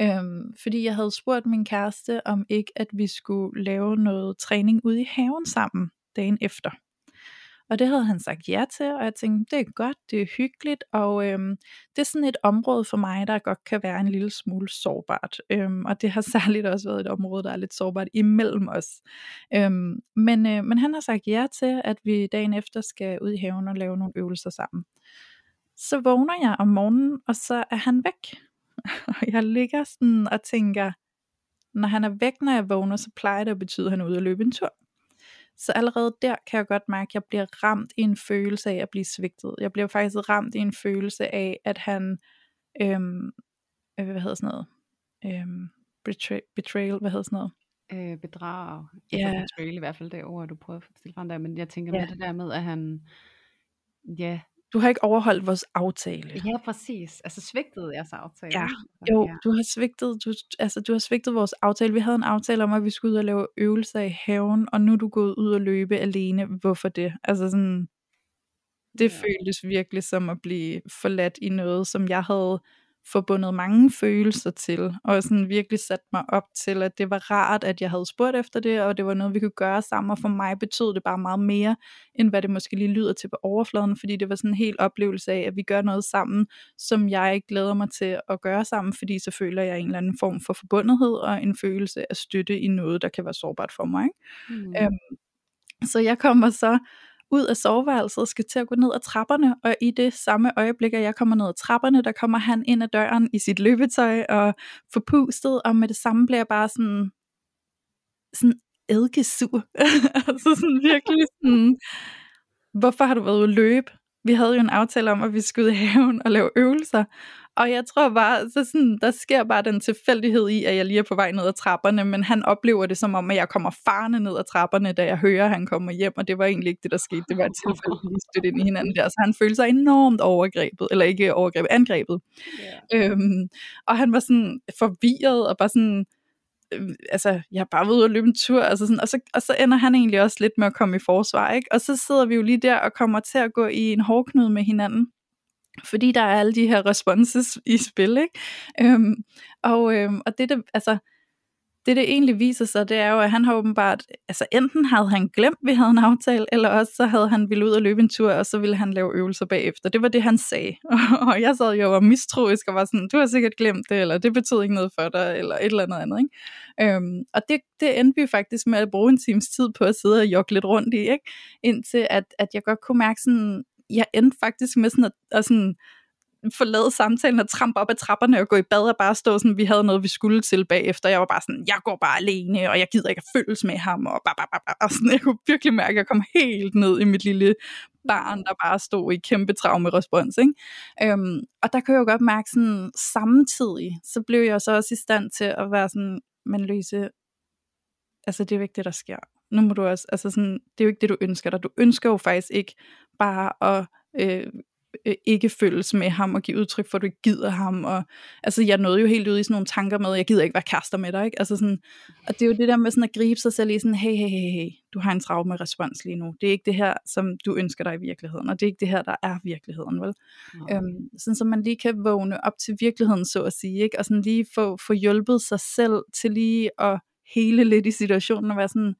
Øhm, fordi jeg havde spurgt min kæreste, om ikke at vi skulle lave noget træning ude i haven sammen dagen efter. Og det havde han sagt ja til, og jeg tænkte, det er godt, det er hyggeligt, og øhm, det er sådan et område for mig, der godt kan være en lille smule sårbart. Øhm, og det har særligt også været et område, der er lidt sårbart imellem os. Øhm, men, øh, men han har sagt ja til, at vi dagen efter skal ud i haven og lave nogle øvelser sammen. Så vågner jeg om morgenen, og så er han væk. Og jeg ligger sådan og tænker, når han er væk, når jeg vågner, så plejer det at betyde, at han er ude og løbe en tur. Så allerede der kan jeg godt mærke, at jeg bliver ramt i en følelse af at blive svigtet. Jeg bliver faktisk ramt i en følelse af, at han, øhm, øh, hvad hedder sådan noget, øhm, betray, betrayal, hvad hedder sådan noget? Øh, bedrag. Ja. Betrayal i hvert fald det ord, du prøver at fortælle frem der, men jeg tænker ja. med det der med, at han, ja, du har ikke overholdt vores aftale. Ja, præcis. Altså svigtede jeres aftale. Ja, jo, ja. du har svigtet, du, altså, du har svigtet vores aftale. Vi havde en aftale om, at vi skulle ud og lave øvelser i haven, og nu er du gået ud og løbe alene. Hvorfor det? Altså sådan, det ja. føltes virkelig som at blive forladt i noget, som jeg havde forbundet mange følelser til, og sådan virkelig sat mig op til, at det var rart, at jeg havde spurgt efter det, og det var noget, vi kunne gøre sammen, og for mig betød det bare meget mere, end hvad det måske lige lyder til på overfladen, fordi det var sådan en helt oplevelse af, at vi gør noget sammen, som jeg glæder mig til at gøre sammen, fordi så føler jeg en eller anden form for forbundethed, og en følelse af støtte i noget, der kan være sårbart for mig. Mm. Øhm, så jeg kommer så ud af soveværelset og skal til at gå ned ad trapperne, og i det samme øjeblik, at jeg kommer ned ad trapperne, der kommer han ind ad døren i sit løbetøj og forpustet, og med det samme bliver jeg bare sådan, sådan eddikesur. altså sådan virkelig sådan, hvorfor har du været ude at løbe? Vi havde jo en aftale om, at vi skulle ud i haven og lave øvelser, og jeg tror bare, så sådan, der sker bare den tilfældighed i, at jeg lige er på vej ned ad trapperne, men han oplever det som om, at jeg kommer farne ned ad trapperne, da jeg hører, at han kommer hjem, og det var egentlig ikke det, der skete. Det var et tilfælde, vi stødte ind i hinanden der, så han følte sig enormt overgrebet, eller ikke overgrebet, angrebet. Yeah. Øhm, og han var sådan forvirret, og bare sådan, øh, altså, jeg har bare været ude og løbe en tur, altså sådan, og, så, og så ender han egentlig også lidt med at komme i forsvar, ikke? Og så sidder vi jo lige der og kommer til at gå i en hårdknude med hinanden, fordi der er alle de her responses i spil, ikke? Øhm, og, øhm, og det, det, altså, det, det egentlig viser sig, det er jo, at han har åbenbart, altså enten havde han glemt, vi havde en aftale, eller også så havde han ville ud og løbe en tur, og så ville han lave øvelser bagefter. Det var det, han sagde. og jeg sad jo og var mistroisk og var sådan, du har sikkert glemt det, eller det betød ikke noget for dig, eller et eller andet andet. Ikke? Øhm, og det, det endte vi faktisk med at bruge en times tid på at sidde og jogge lidt rundt i, ikke? indtil at, at jeg godt kunne mærke sådan, jeg endte faktisk med sådan at, at sådan forlade samtalen og trampe op ad trapperne og gå i bad og bare stå sådan, vi havde noget, vi skulle til bagefter. Jeg var bare sådan, jeg går bare alene, og jeg gider ikke at følges med ham, og, bare, bare, bare, og sådan, jeg kunne virkelig mærke, at jeg kom helt ned i mit lille barn, der bare stod i kæmpe traumerespons. Ikke? Øhm, og der kunne jeg jo godt mærke sådan, samtidig, så blev jeg så også i stand til at være sådan, men Louise, altså det er jo ikke det, der sker. Nu må du også, altså sådan, det er jo ikke det, du ønsker dig. Du ønsker jo faktisk ikke bare at øh, øh, ikke følges med ham og give udtryk for, at du ikke gider ham. Og, altså, jeg nåede jo helt ud i sådan nogle tanker med, at jeg gider ikke være kærester med dig. Ikke? Altså sådan, og det er jo det der med sådan at gribe sig selv i sådan, hey, hey, hey, hey, du har en traume respons lige nu. Det er ikke det her, som du ønsker dig i virkeligheden, og det er ikke det her, der er virkeligheden, vel? Okay. Øhm, sådan så man lige kan vågne op til virkeligheden, så at sige, ikke? og sådan lige få, få hjulpet sig selv til lige at hele lidt i situationen og være sådan,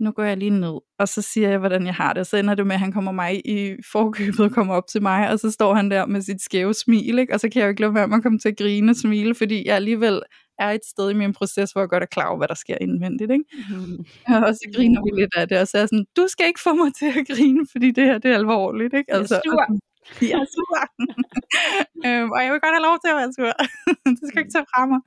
nu går jeg lige ned, og så siger jeg, hvordan jeg har det, og så ender det med, at han kommer mig i forkøbet og kommer op til mig, og så står han der med sit skæve smil, ikke? og så kan jeg jo ikke lade være med at komme til at grine og smile, fordi jeg alligevel er et sted i min proces, hvor jeg godt er klar over, hvad der sker indvendigt. Ikke? Mm. Og så griner vi lidt af det, og så er jeg sådan, du skal ikke få mig til at grine, fordi det her det er alvorligt. Ikke? Altså, sur. Jeg er sur. øhm, og jeg vil godt have lov til at være sur. det skal ikke tage fra mig.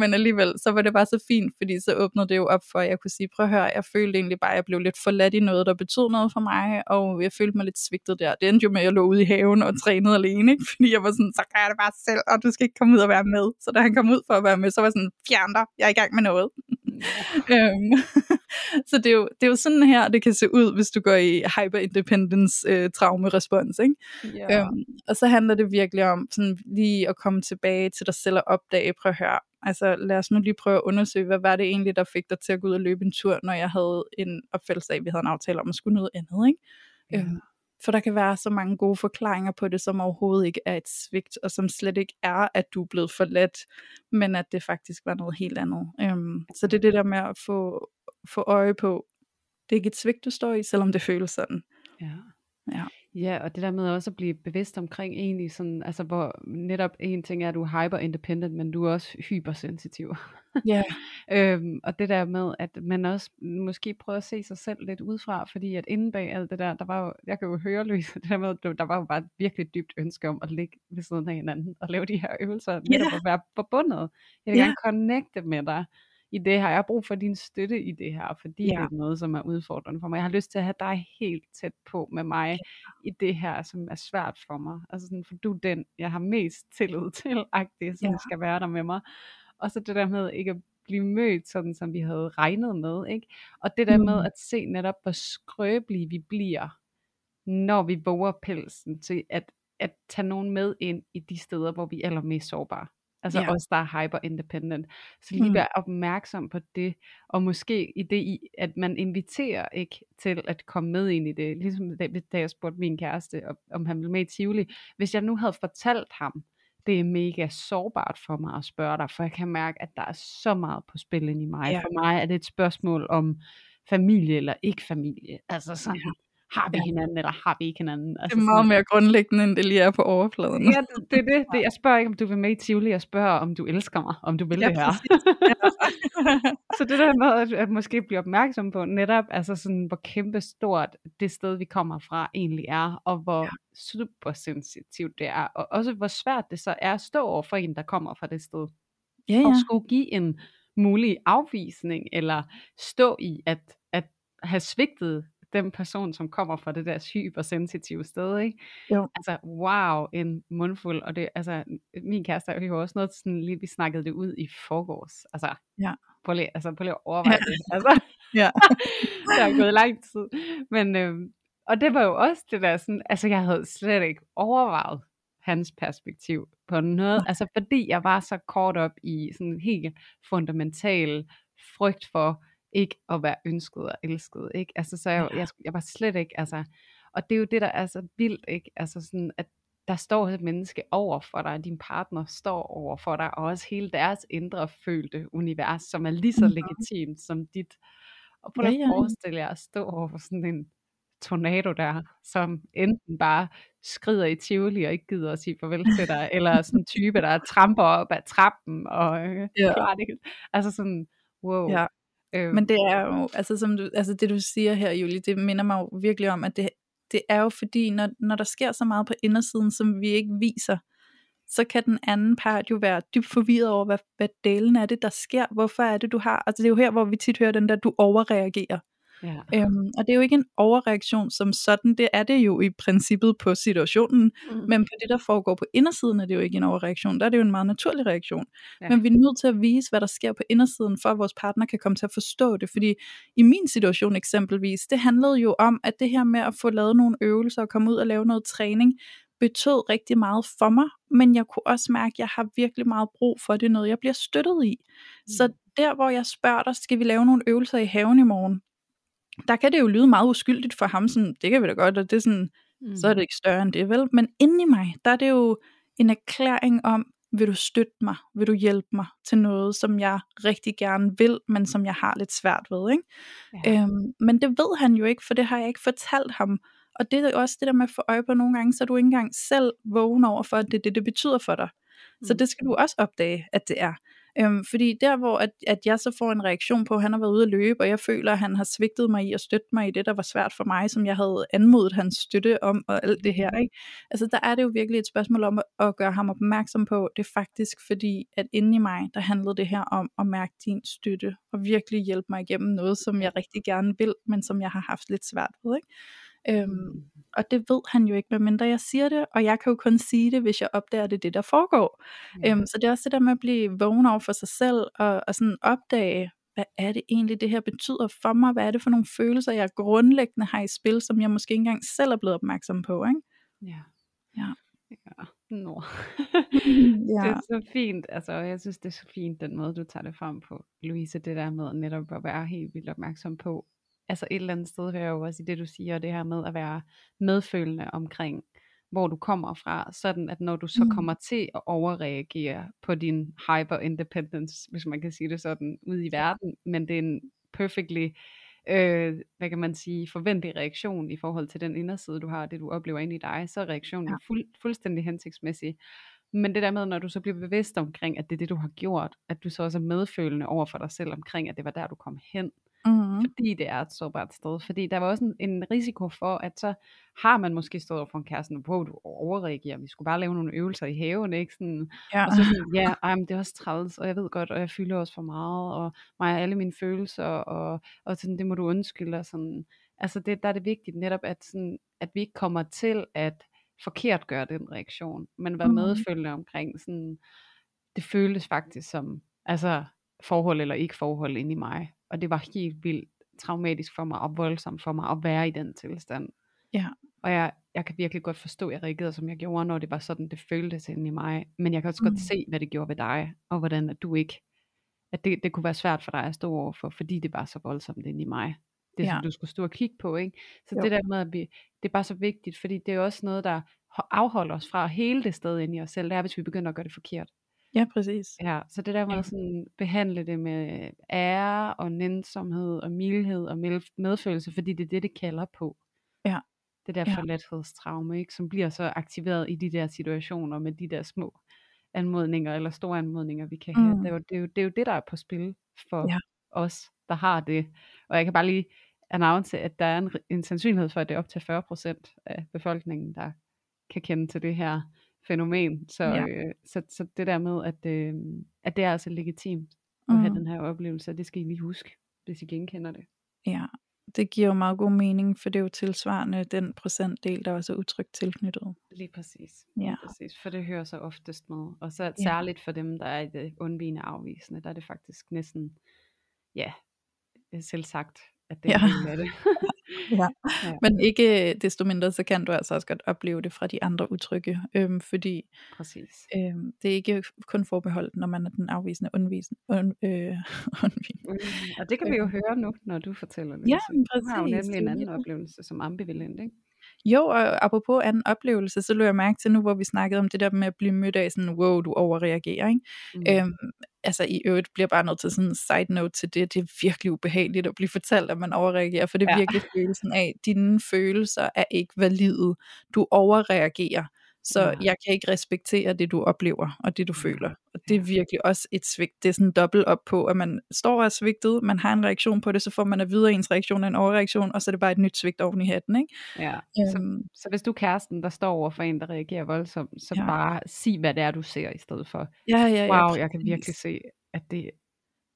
Men alligevel, så var det bare så fint, fordi så åbnede det jo op for, at jeg kunne sige, prøv at høre, jeg følte egentlig bare, at jeg blev lidt forladt i noget, der betød noget for mig, og jeg følte mig lidt svigtet der. Det endte jo med, at jeg lå ude i haven og trænede alene, ikke? fordi jeg var sådan, så gør jeg det bare selv, og du skal ikke komme ud og være med. Så da han kom ud for at være med, så var jeg sådan, fjern dig, jeg er i gang med noget. øhm, så det er, jo, det er jo sådan her, det kan se ud, hvis du går i hyper-independence øh, traume-respons. Ikke? Yeah. Øhm, og så handler det virkelig om sådan lige at komme tilbage til dig selv og opdage, prøv at høre, altså lad os nu lige prøve at undersøge, hvad var det egentlig, der fik dig til at gå ud og løbe en tur, når jeg havde en opfældelse af, at vi havde en aftale om at skulle noget andet. Ikke? Yeah. Øhm, for der kan være så mange gode forklaringer på det, som overhovedet ikke er et svigt, og som slet ikke er, at du er blevet forladt, men at det faktisk var noget helt andet. Øhm, så det er det der med at få, få øje på, det er ikke et svigt, du står i, selvom det føles sådan. Ja. Ja. Ja, og det der med også at blive bevidst omkring egentlig sådan, altså hvor netop en ting er, at du er hyper independent, men du er også hypersensitiv. Ja. øhm, og det der med, at man også måske prøver at se sig selv lidt udefra, fordi at inde bag alt det der, der var jo, jeg kan jo høre Louise, det der med, der var jo bare et virkelig dybt ønske om at ligge ved siden af hinanden, og lave de her øvelser, netop yeah. at være forbundet. Jeg vil yeah. gerne connecte med dig i det her. Jeg har brug for din støtte i det her, fordi ja. det er noget, som er udfordrende for mig. Jeg har lyst til at have dig helt tæt på med mig i det her, som er svært for mig. Altså sådan, for du er den, jeg har mest tillid til, agtig, som ja. skal være der med mig. Og så det der med ikke at blive mødt sådan, som vi havde regnet med. Ikke? Og det der mm. med at se netop, hvor skrøbelige vi bliver, når vi våger pelsen til at, at tage nogen med ind i de steder, hvor vi er allermest sårbare. Altså ja. os, der er hyper independent. Så lige mm. være opmærksom på det, og måske i det, i, at man inviterer ikke til at komme med ind i det. Ligesom da, da jeg spurgte min kæreste, om han ville med i Tivoli. Hvis jeg nu havde fortalt ham, det er mega sårbart for mig at spørge dig, for jeg kan mærke, at der er så meget på spil i mig. Ja. For mig er det et spørgsmål om familie eller ikke familie. Altså sådan, ja har vi hinanden, eller har vi ikke hinanden? Altså, det er meget sådan, mere grundlæggende, end det lige er på overfladen. Ja, det, det, det, det. Jeg spørger ikke, om du vil med i Tivoli, jeg spørger, om du elsker mig, om du vil ja, det her. så det der med at, at måske blive opmærksom på netop, altså sådan, hvor kæmpe stort det sted, vi kommer fra, egentlig er, og hvor ja. super sensitivt det er, og også hvor svært det så er at stå over for en, der kommer fra det sted. Ja, ja. Og skulle give en mulig afvisning, eller stå i at, at have svigtet den person, som kommer fra det der hypersensitive sted, ikke? Jo. Altså, wow, en mundfuld, og det, altså, min kæreste er jo også noget sådan lige, vi snakkede det ud i forgårs, altså, ja. prøv lige, altså, prøv lige at overveje ja. det, altså, ja. det har gået lang tid, men, øhm, og det var jo også det der sådan, altså, jeg havde slet ikke overvejet hans perspektiv på noget, altså, fordi jeg var så kort op i sådan en helt fundamental frygt for, ikke at være ønsket og elsket, ikke? Altså, så jeg, jeg, jeg var slet ikke, altså, og det er jo det, der er så vildt, ikke? Altså sådan, at der står et menneske over for dig, din partner står over for dig, og også hele deres indre følte univers, som er lige så mm-hmm. legitimt som dit. Og på ja, ja. forestille jer at stå over for sådan en tornado der, som enten bare skrider i Tivoli og ikke gider at sige farvel til dig, eller sådan en type, der tramper op ad trappen og øh, ja. klar det. Altså sådan, wow. Ja. Øh. Men det er jo, altså, som du, altså det du siger her, Julie, det minder mig jo virkelig om, at det, det er jo fordi, når, når der sker så meget på indersiden, som vi ikke viser, så kan den anden part jo være dybt forvirret over, hvad, hvad delen er det, der sker. Hvorfor er det, du har? Altså det er jo her, hvor vi tit hører den der, du overreagerer. Ja. Øhm, og det er jo ikke en overreaktion som sådan, det er det jo i princippet på situationen, mm. men på det, der foregår på indersiden, er det jo ikke en overreaktion, der er det jo en meget naturlig reaktion. Ja. Men vi er nødt til at vise, hvad der sker på indersiden, for at vores partner kan komme til at forstå det, fordi i min situation eksempelvis, det handlede jo om, at det her med at få lavet nogle øvelser og komme ud og lave noget træning, betød rigtig meget for mig, men jeg kunne også mærke, at jeg har virkelig meget brug for det, noget jeg bliver støttet i. Mm. Så der, hvor jeg spørger dig, skal vi lave nogle øvelser i haven i morgen? Der kan det jo lyde meget uskyldigt for ham, sådan, det kan vi da godt, og det er sådan, mm. så er det ikke større end det, vel? Men inde i mig, der er det jo en erklæring om, vil du støtte mig, vil du hjælpe mig til noget, som jeg rigtig gerne vil, men som jeg har lidt svært ved, ikke? Ja. Øhm, men det ved han jo ikke, for det har jeg ikke fortalt ham, og det er jo også det der med at få øje på nogle gange, så du ikke engang selv vågen over for, at det er det, det betyder for dig. Mm. Så det skal du også opdage, at det er. Øhm, fordi der, hvor at, at jeg så får en reaktion på, at han har været ude at løbe, og jeg føler, at han har svigtet mig i at støtte mig i det, der var svært for mig, som jeg havde anmodet hans støtte om, og alt det her. Ikke? Altså der er det jo virkelig et spørgsmål om at, at gøre ham opmærksom på, det er faktisk fordi, at inde i mig, der handlede det her om at mærke din støtte, og virkelig hjælpe mig igennem noget, som jeg rigtig gerne vil, men som jeg har haft lidt svært ved. Ikke? Øhm, og det ved han jo ikke, medmindre jeg siger det, og jeg kan jo kun sige det, hvis jeg opdager det, det der foregår. Mm. Øhm, så det er også det der med at blive vågen over for sig selv, og, og sådan opdage, hvad er det egentlig, det her betyder for mig? Hvad er det for nogle følelser, jeg grundlæggende har i spil, som jeg måske ikke engang selv er blevet opmærksom på, ikke? Ja. Ja. Ja, nå. ja. Det er så fint, altså jeg synes det er så fint, den måde du tager det frem på, Louise, det der med netop at være helt vildt opmærksom på, altså et eller andet sted hører jo også i det, du siger, det her med at være medfølende omkring, hvor du kommer fra, sådan at når du så mm. kommer til at overreagere på din hyper-independence, hvis man kan sige det sådan, ud i verden, men det er en perfectly, øh, hvad kan man sige, forventelig reaktion i forhold til den inderside, du har, det du oplever ind i dig, så er reaktionen ja. fuld, fuldstændig hensigtsmæssig. Men det der med, når du så bliver bevidst omkring, at det er det, du har gjort, at du så også er medfølende over for dig selv omkring, at det var der, du kom hen, mm. fordi det er et sårbart sted. Fordi der var også en, en risiko for, at så har man måske stået over for en kæreste, hvor du overreagerer, vi skulle bare lave nogle øvelser i haven, ikke? Sådan, ja. Og så sådan, ja, ej, men det er også træls, og jeg ved godt, og jeg fylder også for meget, og mig og alle mine følelser, og, og sådan, det må du undskylde, og sådan. Altså det, der er det vigtigt netop, at, sådan, at vi ikke kommer til at forkert gøre den reaktion, men være mm. medfølgende omkring sådan, det føltes faktisk som, altså forhold eller ikke forhold ind i mig. Og det var helt vildt traumatisk for mig og voldsomt for mig at være i den tilstand. Ja. Og jeg, jeg kan virkelig godt forstå, at jeg reagerede, som jeg gjorde, når det var sådan, det føltes ind i mig. Men jeg kan også mm. godt se, hvad det gjorde ved dig, og hvordan at du ikke, at det, det kunne være svært for dig at stå overfor, fordi det var så voldsomt ind i mig. Det ja. som du skulle stå og kigge på, ikke? Så jo. det der med, at vi, det er bare så vigtigt, fordi det er også noget, der afholder os fra hele det sted ind i os selv, det er, hvis vi begynder at gøre det forkert. Ja, præcis. Ja, så det der med Ja. at sådan behandle det med ære og nænsomhed og mildhed og medfølelse, fordi det er det, det kalder på. Ja. Det der Ja. forladthedstraume, ikke? som bliver så aktiveret i de der situationer med de der små anmodninger eller store anmodninger, vi kan have. Mm. Det, er jo, det, er jo, det er jo det, der er på spil for Ja. os, der har det. Og jeg kan bare lige announce, at der er en, en sandsynlighed for, at det er op til 40% af befolkningen, der kan kende til det her fænomen. Så, Ja. øh, så, så det der med, at, øh, at det er altså legitimt at have Mm. den her oplevelse, det skal I lige huske, hvis I genkender det. Ja, det giver jo meget god mening, for det er jo tilsvarende den procentdel, der også er utrygt tilknyttet. Lige præcis. Ja. Lige præcis. For det hører så oftest med. Og så Ja. særligt for dem, der er i det undvigende afvisende, der er det faktisk næsten, ja, selv sagt, at det er Ja. en af det. Ja. Ja. Men ikke desto mindre, så kan du altså også godt opleve det fra de andre utrygge, øhm, fordi Præcis. øhm, det er ikke kun forbeholdt, når man er den afvisende undvisen, und, øh, undvigende. Mm, Og det kan vi jo høre nu, når du fortæller det. Ja, Så men Du har jo præcis, nemlig en anden oplevelse som ambivalent, ikke? Jo, og apropos anden oplevelse, så lå jeg mærke til nu, hvor vi snakkede om det der med at blive mødt af sådan, wow, du overreagerer, ikke? Mm. Øhm, altså i øvrigt bliver bare nødt til sådan en side note til det, det er virkelig ubehageligt at blive fortalt, at man overreagerer, for det er Ja. virkelig følelsen af, at dine følelser er ikke valide, du overreagerer, så Ja. jeg kan ikke respektere det, du oplever, og det, du føler. Og det er virkelig også et svigt. Det er sådan dobbelt op på, at man står og er svigtet, man har en reaktion på det, så får man at vide, at ens reaktion er en overreaktion, og så er det bare et nyt svigt oven i hatten, ikke? Ja. Så, Øhm, så hvis du er kæresten, der står over for en, der reagerer voldsomt, så Ja. bare sig, hvad det er, du ser i stedet for. ja, ja, ja, Wow, jeg kan virkelig se, at det...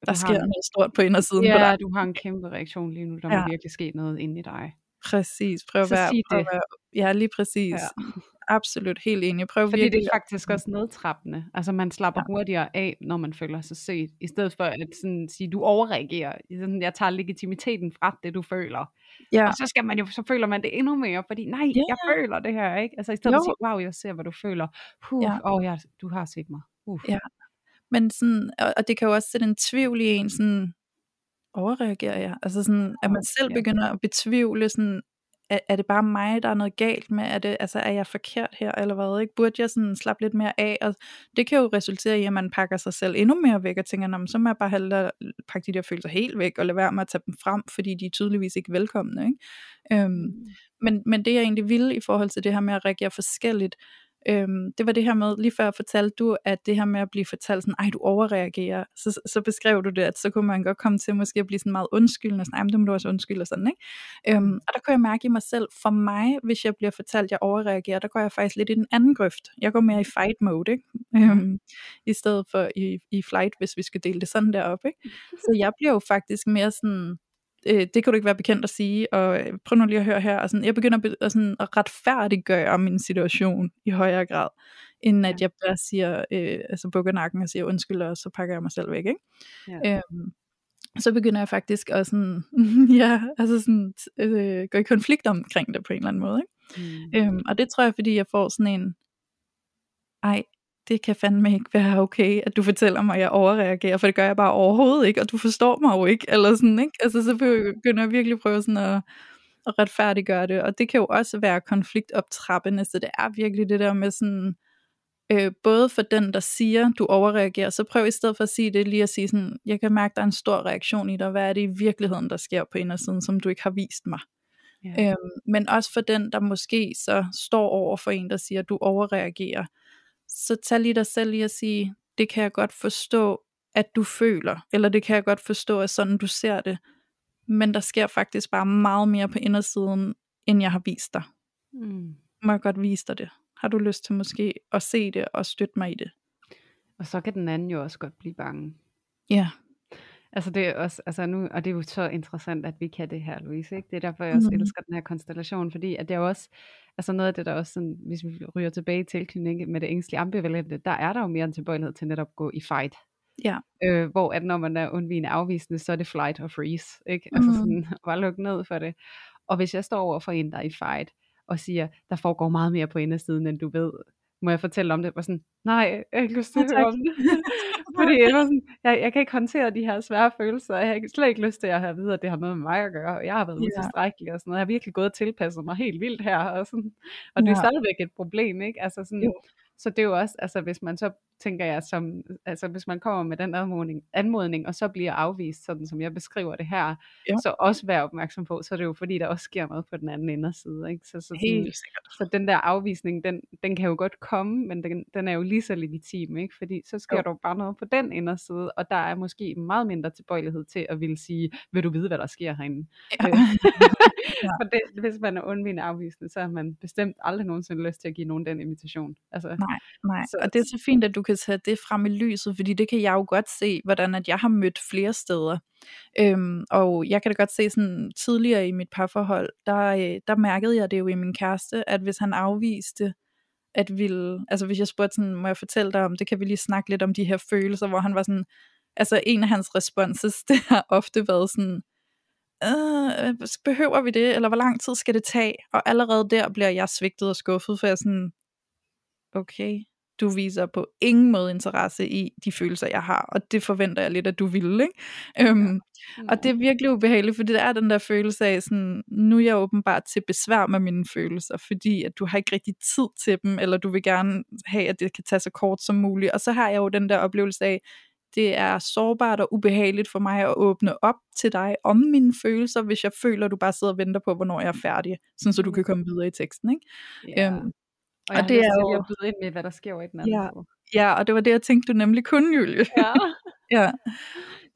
Der sker en- noget stort på indersiden på Ja, dig. du har en kæmpe reaktion lige nu. Der Ja. må virkelig ske noget inde i dig. Præcis. Prøv at Så være, prøv at være ja, lige præcis. Ja. Absolut, helt enig. Prøv Fordi virkelig det er faktisk også nedtrappende. Altså man slapper Ja. hurtigere af, når man føler sig set, i stedet for at sådan sige, du overreagerer. Sådan, jeg tager legitimiteten fra det, du føler. Ja, Og så skal man jo, så føler man det endnu mere, fordi nej, Ja. jeg føler det her, ikke? Altså i stedet for at sige, wow, jeg ser, hvad du føler. Huh, Ja. åh, ja, du har set mig. Uh. Ja. men sådan, og, og det kan jo også sætte en tvivl i en, sådan, overreagerer jeg? Altså sådan, at man selv begynder at betvivle, sådan, er, er det bare mig, der er noget galt med? Er, det, altså, er jeg forkert her, eller hvad? Ikke? Burde jeg sådan slappe lidt mere af? Og det kan jo resultere i, at man pakker sig selv endnu mere væk, og tænker, "Nå, men så må jeg bare hellere pakke de der følelser helt væk, og lade være med at tage dem frem, fordi de er tydeligvis ikke velkomne. Ikke? Øhm, men, men det jeg egentlig ville i forhold til det her med at reagere forskelligt, Øhm, det var det her med, lige før fortalte du, at det her med at blive fortalt sådan, ej du overreagerer, så, så beskrev du det, at så kunne man godt komme til måske at blive sådan meget undskyldende, sådan, ej men det må du også undskylde og sådan, ikke? Øhm, og der kunne jeg mærke i mig selv, for mig, hvis jeg bliver fortalt, at jeg overreagerer, der går jeg faktisk lidt i den anden grøft. Jeg går mere i fight mode, ikke? Øhm, I stedet for i, i flight, hvis vi skal dele det sådan der op, ikke? Så jeg bliver jo faktisk mere sådan, øh, det kan du ikke være bekendt at sige, og øh, prøv nu lige at høre her, og sådan, jeg begynder at, at, sådan, at retfærdiggøre min situation i højere grad, end at jeg bare siger, øh, altså bukker nakken og siger undskyld, og så pakker jeg mig selv væk, ikke? Ja. Øhm, så begynder jeg faktisk at sådan, ja, altså sådan, øh, gå i konflikt omkring det på en eller anden måde, ikke? Mm. Øhm, og det tror jeg, fordi jeg får sådan en, ej, det kan fandme ikke være okay, at du fortæller mig, at jeg overreagerer, for det gør jeg bare overhovedet ikke, og du forstår mig jo ikke, eller sådan, ikke? Altså, så begynder jeg virkelig prøve sådan at, at retfærdiggøre det, og det kan jo også være konfliktoptrappende, så det er virkelig det der med sådan, øh, både for den, der siger, du overreagerer, så prøv i stedet for at sige det, lige at sige sådan, jeg kan mærke, der er en stor reaktion i dig, hvad er det i virkeligheden, der sker på indersiden, som du ikke har vist mig. Ja. Øhm, men også for den, der måske så står over for en, der siger, du overreagerer, så tag lige dig selv i at sige, det kan jeg godt forstå, at du føler, eller det kan jeg godt forstå, at sådan du ser det, men der sker faktisk bare meget mere på indersiden, end jeg har vist dig. Mm. Må jeg godt vise dig det? Har du lyst til måske at se det og støtte mig i det? Og så kan den anden jo også godt blive bange. Ja. Altså det er også, altså nu, og det er jo så interessant, at vi kan det her, Louise, ikke? Det er derfor, jeg også mm. elsker den her konstellation, fordi at det er også, altså noget af det, der også sådan, hvis vi ryger tilbage i tilknytning med det ængstlige ambivalente, der er der jo mere en tilbøjelighed til netop at gå i fight. Ja. Øh, hvor at når man er undvigende afvisende, så er det flight or freeze, ikke? Altså mm. sådan, bare lukke ned for det. Og hvis jeg står over for en, der er i fight, og siger, der foregår meget mere på indersiden, end du ved, må jeg fortælle om det? var sådan, nej, jeg har ikke lyst til at høre om det. Fordi jeg, var sådan, jeg, jeg kan ikke håndtere de her svære følelser, jeg har slet ikke lyst til at have at vide, at det har noget med mig at gøre, og jeg har været yeah. utilstrækkelig og sådan noget. Jeg har virkelig gået og tilpasset mig helt vildt her, og, sådan. og det er stadigvæk et problem, ikke? Altså sådan, jo. Så det er jo også, altså hvis man så tænker jeg, som, altså hvis man kommer med den anmodning, anmodning, og så bliver afvist, sådan som jeg beskriver det her, ja. så også være opmærksom på, så er det jo fordi, der også sker noget på den anden inderside. Ikke? Så, så, sikkert. Så den der afvisning, den, den kan jo godt komme, men den, den er jo lige så legitim, ikke? fordi så sker jo. der bare noget på den inderside, og der er måske meget mindre tilbøjelighed til at ville sige, vil du vide, hvad der sker herinde? Ja. Øh, ja. For det, hvis man er undvigende afvisende, så har man bestemt aldrig nogensinde lyst til at give nogen den invitation. Altså, nej, nej. Så, og det er så fint, at du kan tage det frem i lyset, fordi det kan jeg jo godt se, hvordan at jeg har mødt flere steder. Øhm, og jeg kan da godt se sådan tidligere i mit parforhold, der, øh, der mærkede jeg det jo i min kæreste, at hvis han afviste, at ville, altså hvis jeg spurgte sådan, må jeg fortælle dig om, det kan vi lige snakke lidt om de her følelser, hvor han var sådan, altså en af hans responses, det har ofte været sådan, øh, øh, behøver vi det, eller hvor lang tid skal det tage? Og allerede der bliver jeg svigtet og skuffet, for jeg er sådan, okay, du viser på ingen måde interesse i de følelser, jeg har, og det forventer jeg lidt, at du vil, ikke? Øhm, ja. Mm. Og det er virkelig ubehageligt, fordi det er den der følelse af, sådan, nu er jeg åbenbart til besvær med mine følelser, fordi at du har ikke rigtig tid til dem, eller du vil gerne have, at det kan tage så kort som muligt, og så har jeg jo den der oplevelse af, det er sårbart og ubehageligt for mig at åbne op til dig om mine følelser, hvis jeg føler, at du bare sidder og venter på, hvornår jeg er færdig, sådan så du kan komme videre i teksten. Ikke? Ja. Øhm, og, og det er jo at byde ind med, hvad der sker i den anden ja, ja, og det var det, jeg tænkte, du nemlig kunne, Julie. Ja. ja.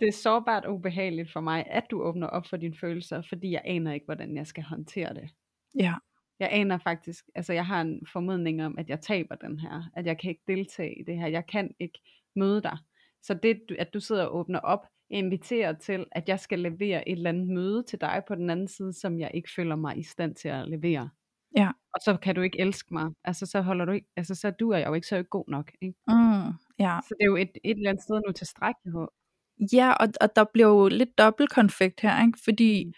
Det er sårbart og ubehageligt for mig, at du åbner op for dine følelser, fordi jeg aner ikke, hvordan jeg skal håndtere det. Ja. Jeg aner faktisk, altså jeg har en formodning om, at jeg taber den her, at jeg kan ikke deltage i det her, jeg kan ikke møde dig. Så det, at du sidder og åbner op, inviterer til, at jeg skal levere et eller andet møde til dig på den anden side, som jeg ikke føler mig i stand til at levere. Ja. Og så kan du ikke elske mig. Altså så holder du ikke, altså så du er jeg jo ikke så god nok. Ikke? Mm, ja. Så det er jo et, et eller andet sted nu til på. Ja, og, og der bliver jo lidt dobbelt konflikt her, ikke? fordi mm.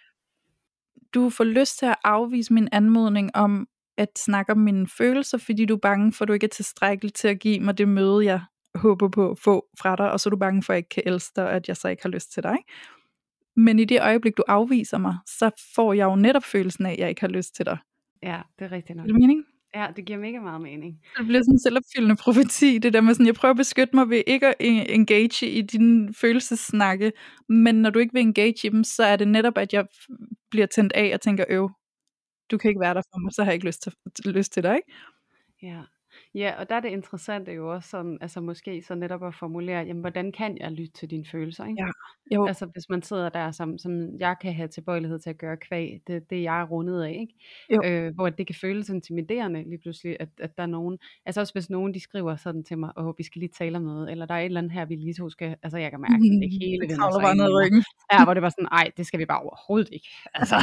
du får lyst til at afvise min anmodning om at snakke om mine følelser, fordi du er bange for, at du ikke er tilstrækkelig til at give mig det møde, jeg håber på at få fra dig, og så er du bange for, at jeg ikke kan elske dig, og at jeg så ikke har lyst til dig. Men i det øjeblik, du afviser mig, så får jeg jo netop følelsen af, at jeg ikke har lyst til dig. Ja, det er rigtigt nok. Det mening? Ja, det giver mega meget mening. Det bliver sådan en selvopfyldende profeti, det der med sådan, jeg prøver at beskytte mig ved ikke at engage i dine følelsessnakke, men når du ikke vil engage i dem, så er det netop, at jeg bliver tændt af og tænker, øv, du kan ikke være der for mig, så har jeg ikke lyst til, lyst til dig, ikke? Ja. Ja, og der er det interessante jo også sådan, altså måske så netop at formulere, jamen hvordan kan jeg lytte til dine følelser, ikke? Ja, jo. Altså hvis man sidder der, som, som jeg kan have tilbøjelighed til at gøre kvæg, det, det jeg er rundet af, ikke? Jo. Øh, hvor det kan føles intimiderende lige pludselig, at, at der er nogen, altså også hvis nogen de skriver sådan til mig, åh, vi skal lige tale om noget, eller der er et eller andet her, vi lige to skal, altså jeg kan mærke, mm, det hele det kravler bare ned ryggen. Ja, hvor det var sådan, ej, det skal vi bare overhovedet ikke. Altså.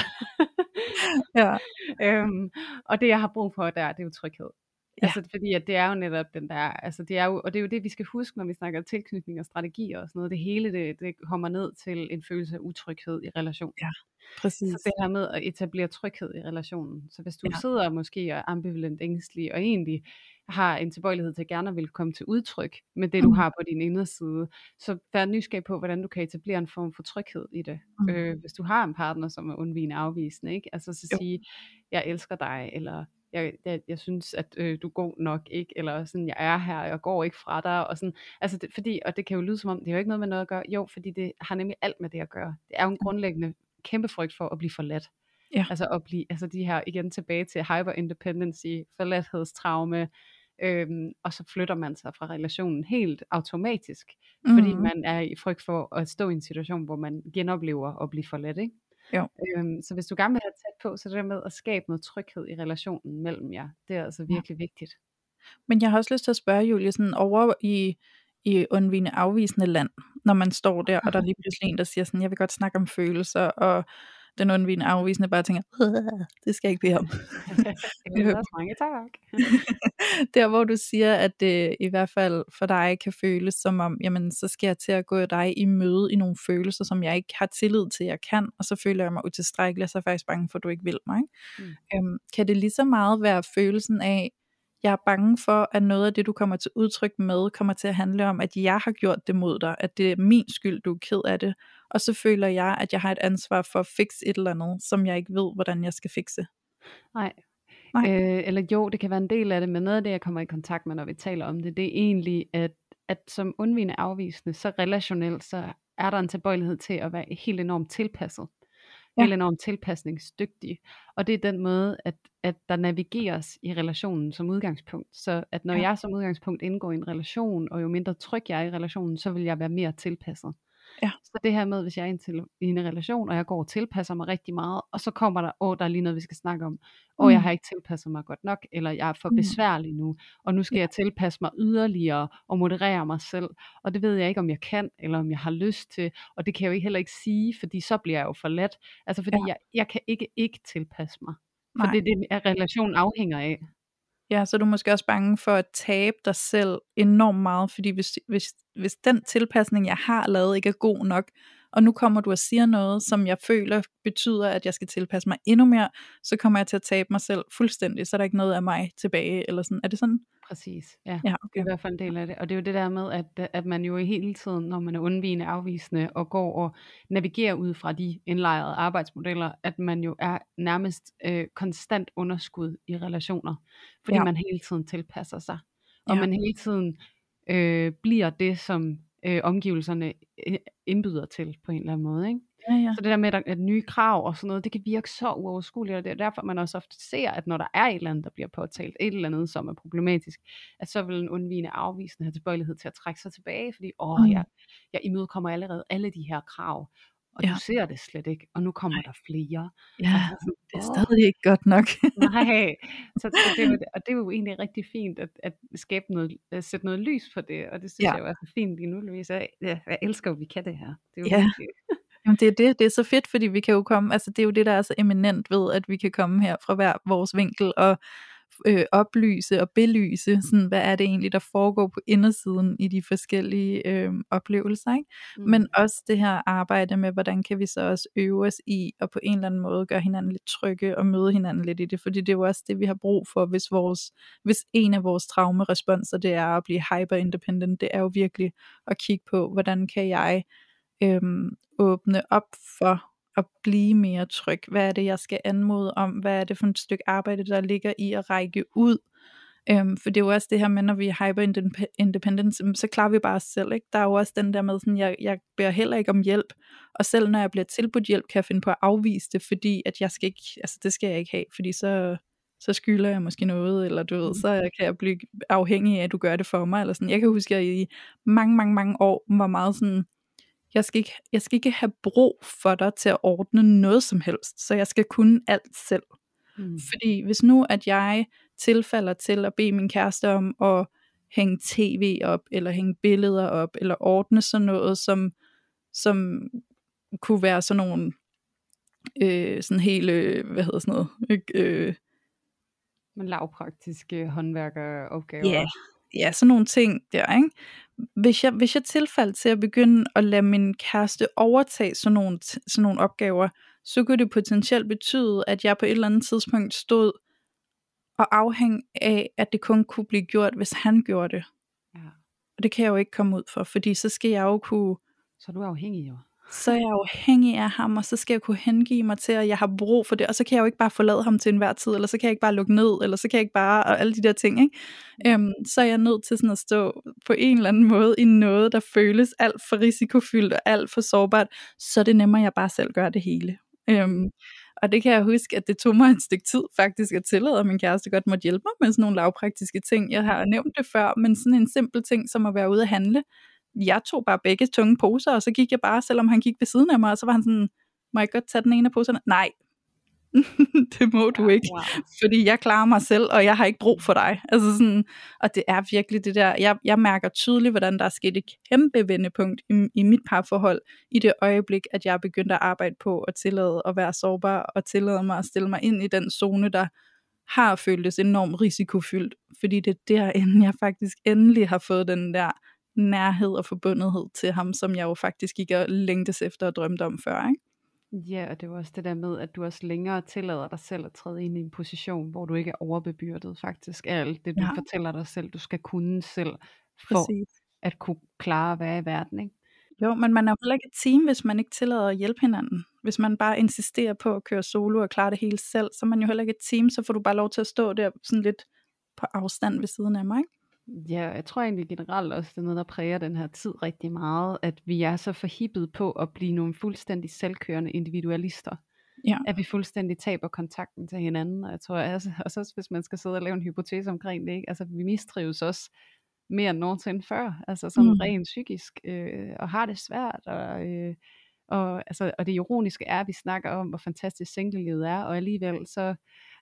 ja. øhm, og det jeg har brug for der, det er jo tryghed. Ja. Altså fordi at det er jo netop den der, altså det er jo, og det er jo det vi skal huske, når vi snakker tilknytning og strategi og sådan noget, det hele det, det kommer ned til en følelse af utryghed i relation. Ja, præcis. Så det her med at etablere tryghed i relationen. Så hvis du ja. sidder måske og er ambivalent ængstelig, og egentlig har en tilbøjelighed til at gerne vil komme til udtryk med det, du mm. har på din inderside, så vær nysgerrig på, hvordan du kan etablere en form for tryghed i det. Mm. Øh, hvis du har en partner, som er undvigende afvisende, ikke? altså så jo. sige, jeg elsker dig, eller jeg, jeg, jeg synes, at øh, du er god nok, ikke? Eller sådan, jeg er her, jeg går ikke fra dig, og sådan, altså det, fordi, og det kan jo lyde som om, det er jo ikke noget med noget at gøre, jo, fordi det har nemlig alt med det at gøre. Det er jo en grundlæggende kæmpe frygt for at blive forladt. Ja. Altså at blive, altså de her, igen tilbage til hyper-independency, forladthedstraume, øhm, og så flytter man sig fra relationen helt automatisk, mm. fordi man er i frygt for at stå i en situation, hvor man genoplever at blive forladt, ikke? Jo. Øhm, så hvis du gerne vil have tæt på, så det der med at skabe noget tryghed i relationen mellem jer, det er altså virkelig ja. vigtigt. Men jeg har også lyst til at spørge Julie, sådan over i, i undvigende afvisende land, når man står der, og der er lige pludselig en, der siger sådan, jeg vil godt snakke om følelser, og den undvigende afvisende bare tænker, det skal jeg ikke bede om. mange tak. der hvor du siger, at det i hvert fald for dig kan føles som om, jamen så skal jeg til at gå dig i møde i nogle følelser, som jeg ikke har tillid til, jeg kan, og så føler jeg mig utilstrækkelig, og så er jeg faktisk bange for, at du ikke vil mig. Ikke? Mm. Øhm, kan det lige så meget være følelsen af, jeg er bange for, at noget af det, du kommer til udtryk med, kommer til at handle om, at jeg har gjort det mod dig, at det er min skyld, du er ked af det, og så føler jeg, at jeg har et ansvar for at fikse et eller andet, som jeg ikke ved, hvordan jeg skal fikse. Nej. Nej. Øh, eller jo, det kan være en del af det, men noget af det, jeg kommer i kontakt med, når vi taler om det, det er egentlig, at, at som undvigende afvisende, så relationelt, så er der en tilbøjelighed til at være helt enormt tilpasset ja. helt enormt tilpasningsdygtig. Og det er den måde, at, at der navigeres i relationen som udgangspunkt. Så at når ja. jeg som udgangspunkt indgår i en relation, og jo mindre tryg jeg er i relationen, så vil jeg være mere tilpasset. Ja. Så det her med, hvis jeg er i en, til, i en relation, og jeg går og tilpasser mig rigtig meget, og så kommer der, åh, der er lige noget, vi skal snakke om, og mm. jeg har ikke tilpasset mig godt nok, eller jeg er for mm. besværlig nu, og nu skal ja. jeg tilpasse mig yderligere, og moderere mig selv, og det ved jeg ikke, om jeg kan, eller om jeg har lyst til, og det kan jeg jo heller ikke sige, fordi så bliver jeg jo for let, altså fordi ja. jeg, jeg kan ikke ikke tilpasse mig, for Nej. det er det, at relationen afhænger af. Ja, så er du måske også bange for at tabe dig selv enormt meget, fordi hvis, hvis, hvis den tilpasning, jeg har lavet, ikke er god nok, og nu kommer du og siger noget, som jeg føler betyder, at jeg skal tilpasse mig endnu mere, så kommer jeg til at tabe mig selv fuldstændig, så er der ikke noget af mig tilbage, eller sådan. Er det sådan? Præcis, ja. ja okay. Det er i hvert fald en del af det. Og det er jo det der med, at, at man jo hele tiden, når man er undvigende afvisende, og går og navigerer ud fra de indlejrede arbejdsmodeller, at man jo er nærmest øh, konstant underskud i relationer, fordi ja. man hele tiden tilpasser sig. Og ja. man hele tiden øh, bliver det, som øh, omgivelserne øh, indbyder til på en eller anden måde. Ikke? Ja, ja. Så det der med, at, at nye krav og sådan noget, det kan virke så uoverskueligt, og det er derfor, man også ofte ser, at når der er et eller andet, der bliver påtalt, et eller andet, som er problematisk, at så vil en undvigende afvisende have tilbøjelighed til at trække sig tilbage, fordi, åh, mm. jeg, jeg imødekommer allerede alle de her krav, og ja. du ser det slet ikke, og nu kommer der flere. Ja, sådan, det er stadig ikke godt nok. Nej, så, så det, og det er jo egentlig rigtig fint at, at skabe noget, at sætte noget lys på det, og det synes ja. jeg jo er så fint lige nu, Louise. Jeg, jeg elsker at vi kan det her. Det er jo ja. Jamen det er det, det er så fedt, fordi vi kan jo komme, altså det er jo det, der er så eminent ved, at vi kan komme her fra hver vores vinkel og øh, oplyse og belyse, sådan, hvad er det egentlig, der foregår på indersiden i de forskellige øh, oplevelser. Ikke? Mm. Men også det her arbejde med, hvordan kan vi så også øve os i, og på en eller anden måde gøre hinanden lidt trygge og møde hinanden lidt i det, fordi det er jo også det, vi har brug for, hvis, vores, hvis en af vores traumeresponser, det er at blive hyper-independent, det er jo virkelig at kigge på, hvordan kan jeg øhm, åbne op for at blive mere tryg? Hvad er det, jeg skal anmode om? Hvad er det for et stykke arbejde, der ligger i at række ud? Øhm, for det er jo også det her med, når vi er hyper-independent, så klarer vi bare os selv. Ikke? Der er jo også den der med, sådan, jeg, jeg beder heller ikke om hjælp. Og selv når jeg bliver tilbudt hjælp, kan jeg finde på at afvise det, fordi at jeg skal ikke, altså det skal jeg ikke have, fordi så, så skylder jeg måske noget, eller du ved, mm. så kan jeg blive afhængig af, at du gør det for mig, eller sådan. Jeg kan huske, at jeg i mange, mange, mange år var meget sådan, jeg skal, ikke, jeg skal ikke have brug for dig til at ordne noget som helst, så jeg skal kunne alt selv. Mm. Fordi hvis nu, at jeg tilfalder til at bede min kæreste om at hænge tv op, eller hænge billeder op, eller ordne sådan noget, som, som kunne være sådan nogle øh, sådan hele, hvad hedder sådan noget, øh, men lavpraktiske håndværkeropgaver. Ja, ja, sådan nogle ting der, ikke? Hvis jeg, hvis jeg tilfaldt til at begynde at lade min kæreste overtage sådan nogle, sådan nogle opgaver, så kunne det potentielt betyde, at jeg på et eller andet tidspunkt stod og afhæng af, at det kun kunne blive gjort, hvis han gjorde det. Ja. Og det kan jeg jo ikke komme ud for, fordi så skal jeg jo kunne... Så er du afhængig jo så er jeg afhængig af ham, og så skal jeg kunne hengive mig til, at jeg har brug for det, og så kan jeg jo ikke bare forlade ham til enhver tid, eller så kan jeg ikke bare lukke ned, eller så kan jeg ikke bare, og alle de der ting, ikke? Øhm, så er jeg nødt til sådan at stå på en eller anden måde i noget, der føles alt for risikofyldt og alt for sårbart, så er det nemmere, at jeg bare selv gør det hele. Øhm, og det kan jeg huske, at det tog mig et stykke tid faktisk at tillade, at min kæreste godt måtte hjælpe mig med sådan nogle lavpraktiske ting. Jeg har nævnt det før, men sådan en simpel ting som at være ude at handle, jeg tog bare begge tunge poser, og så gik jeg bare, selvom han gik ved siden af mig, og så var han sådan, må jeg godt tage den ene af poserne? Nej, det må du ikke, wow. fordi jeg klarer mig selv, og jeg har ikke brug for dig. Altså sådan, og det er virkelig det der, jeg, jeg mærker tydeligt, hvordan der er sket et kæmpe vendepunkt i, i mit parforhold, i det øjeblik, at jeg begyndte at arbejde på at tillade at være sårbar, og tillade mig at stille mig ind i den zone, der har føltes enormt risikofyldt, fordi det er derinde, jeg faktisk endelig har fået den der nærhed og forbundethed til ham, som jeg jo faktisk ikke og længtes efter og drømte om før. Ikke? Ja, og det var også det der med, at du også længere tillader dig selv at træde ind i en position, hvor du ikke er overbebyrdet faktisk af alt det, du ja. fortæller dig selv, du skal kunne selv, for Præcis. at kunne klare at være i verden. Ikke? Jo, men man er jo heller ikke et team, hvis man ikke tillader at hjælpe hinanden. Hvis man bare insisterer på at køre solo og klare det hele selv, så er man jo heller ikke et team, så får du bare lov til at stå der sådan lidt på afstand ved siden af mig. Ikke? Ja, jeg tror egentlig generelt også, det er noget, der præger den her tid rigtig meget, at vi er så forhippet på at blive nogle fuldstændig selvkørende individualister. Ja. At vi fuldstændig taber kontakten til hinanden. Og jeg tror altså, også, hvis man skal sidde og lave en hypotese omkring det, ikke? altså vi mistrives også mere end nogensinde før, altså sådan mm. rent psykisk, øh, og har det svært, og, øh, og, altså, og det ironiske er, at vi snakker om, hvor fantastisk singlelivet er, og alligevel så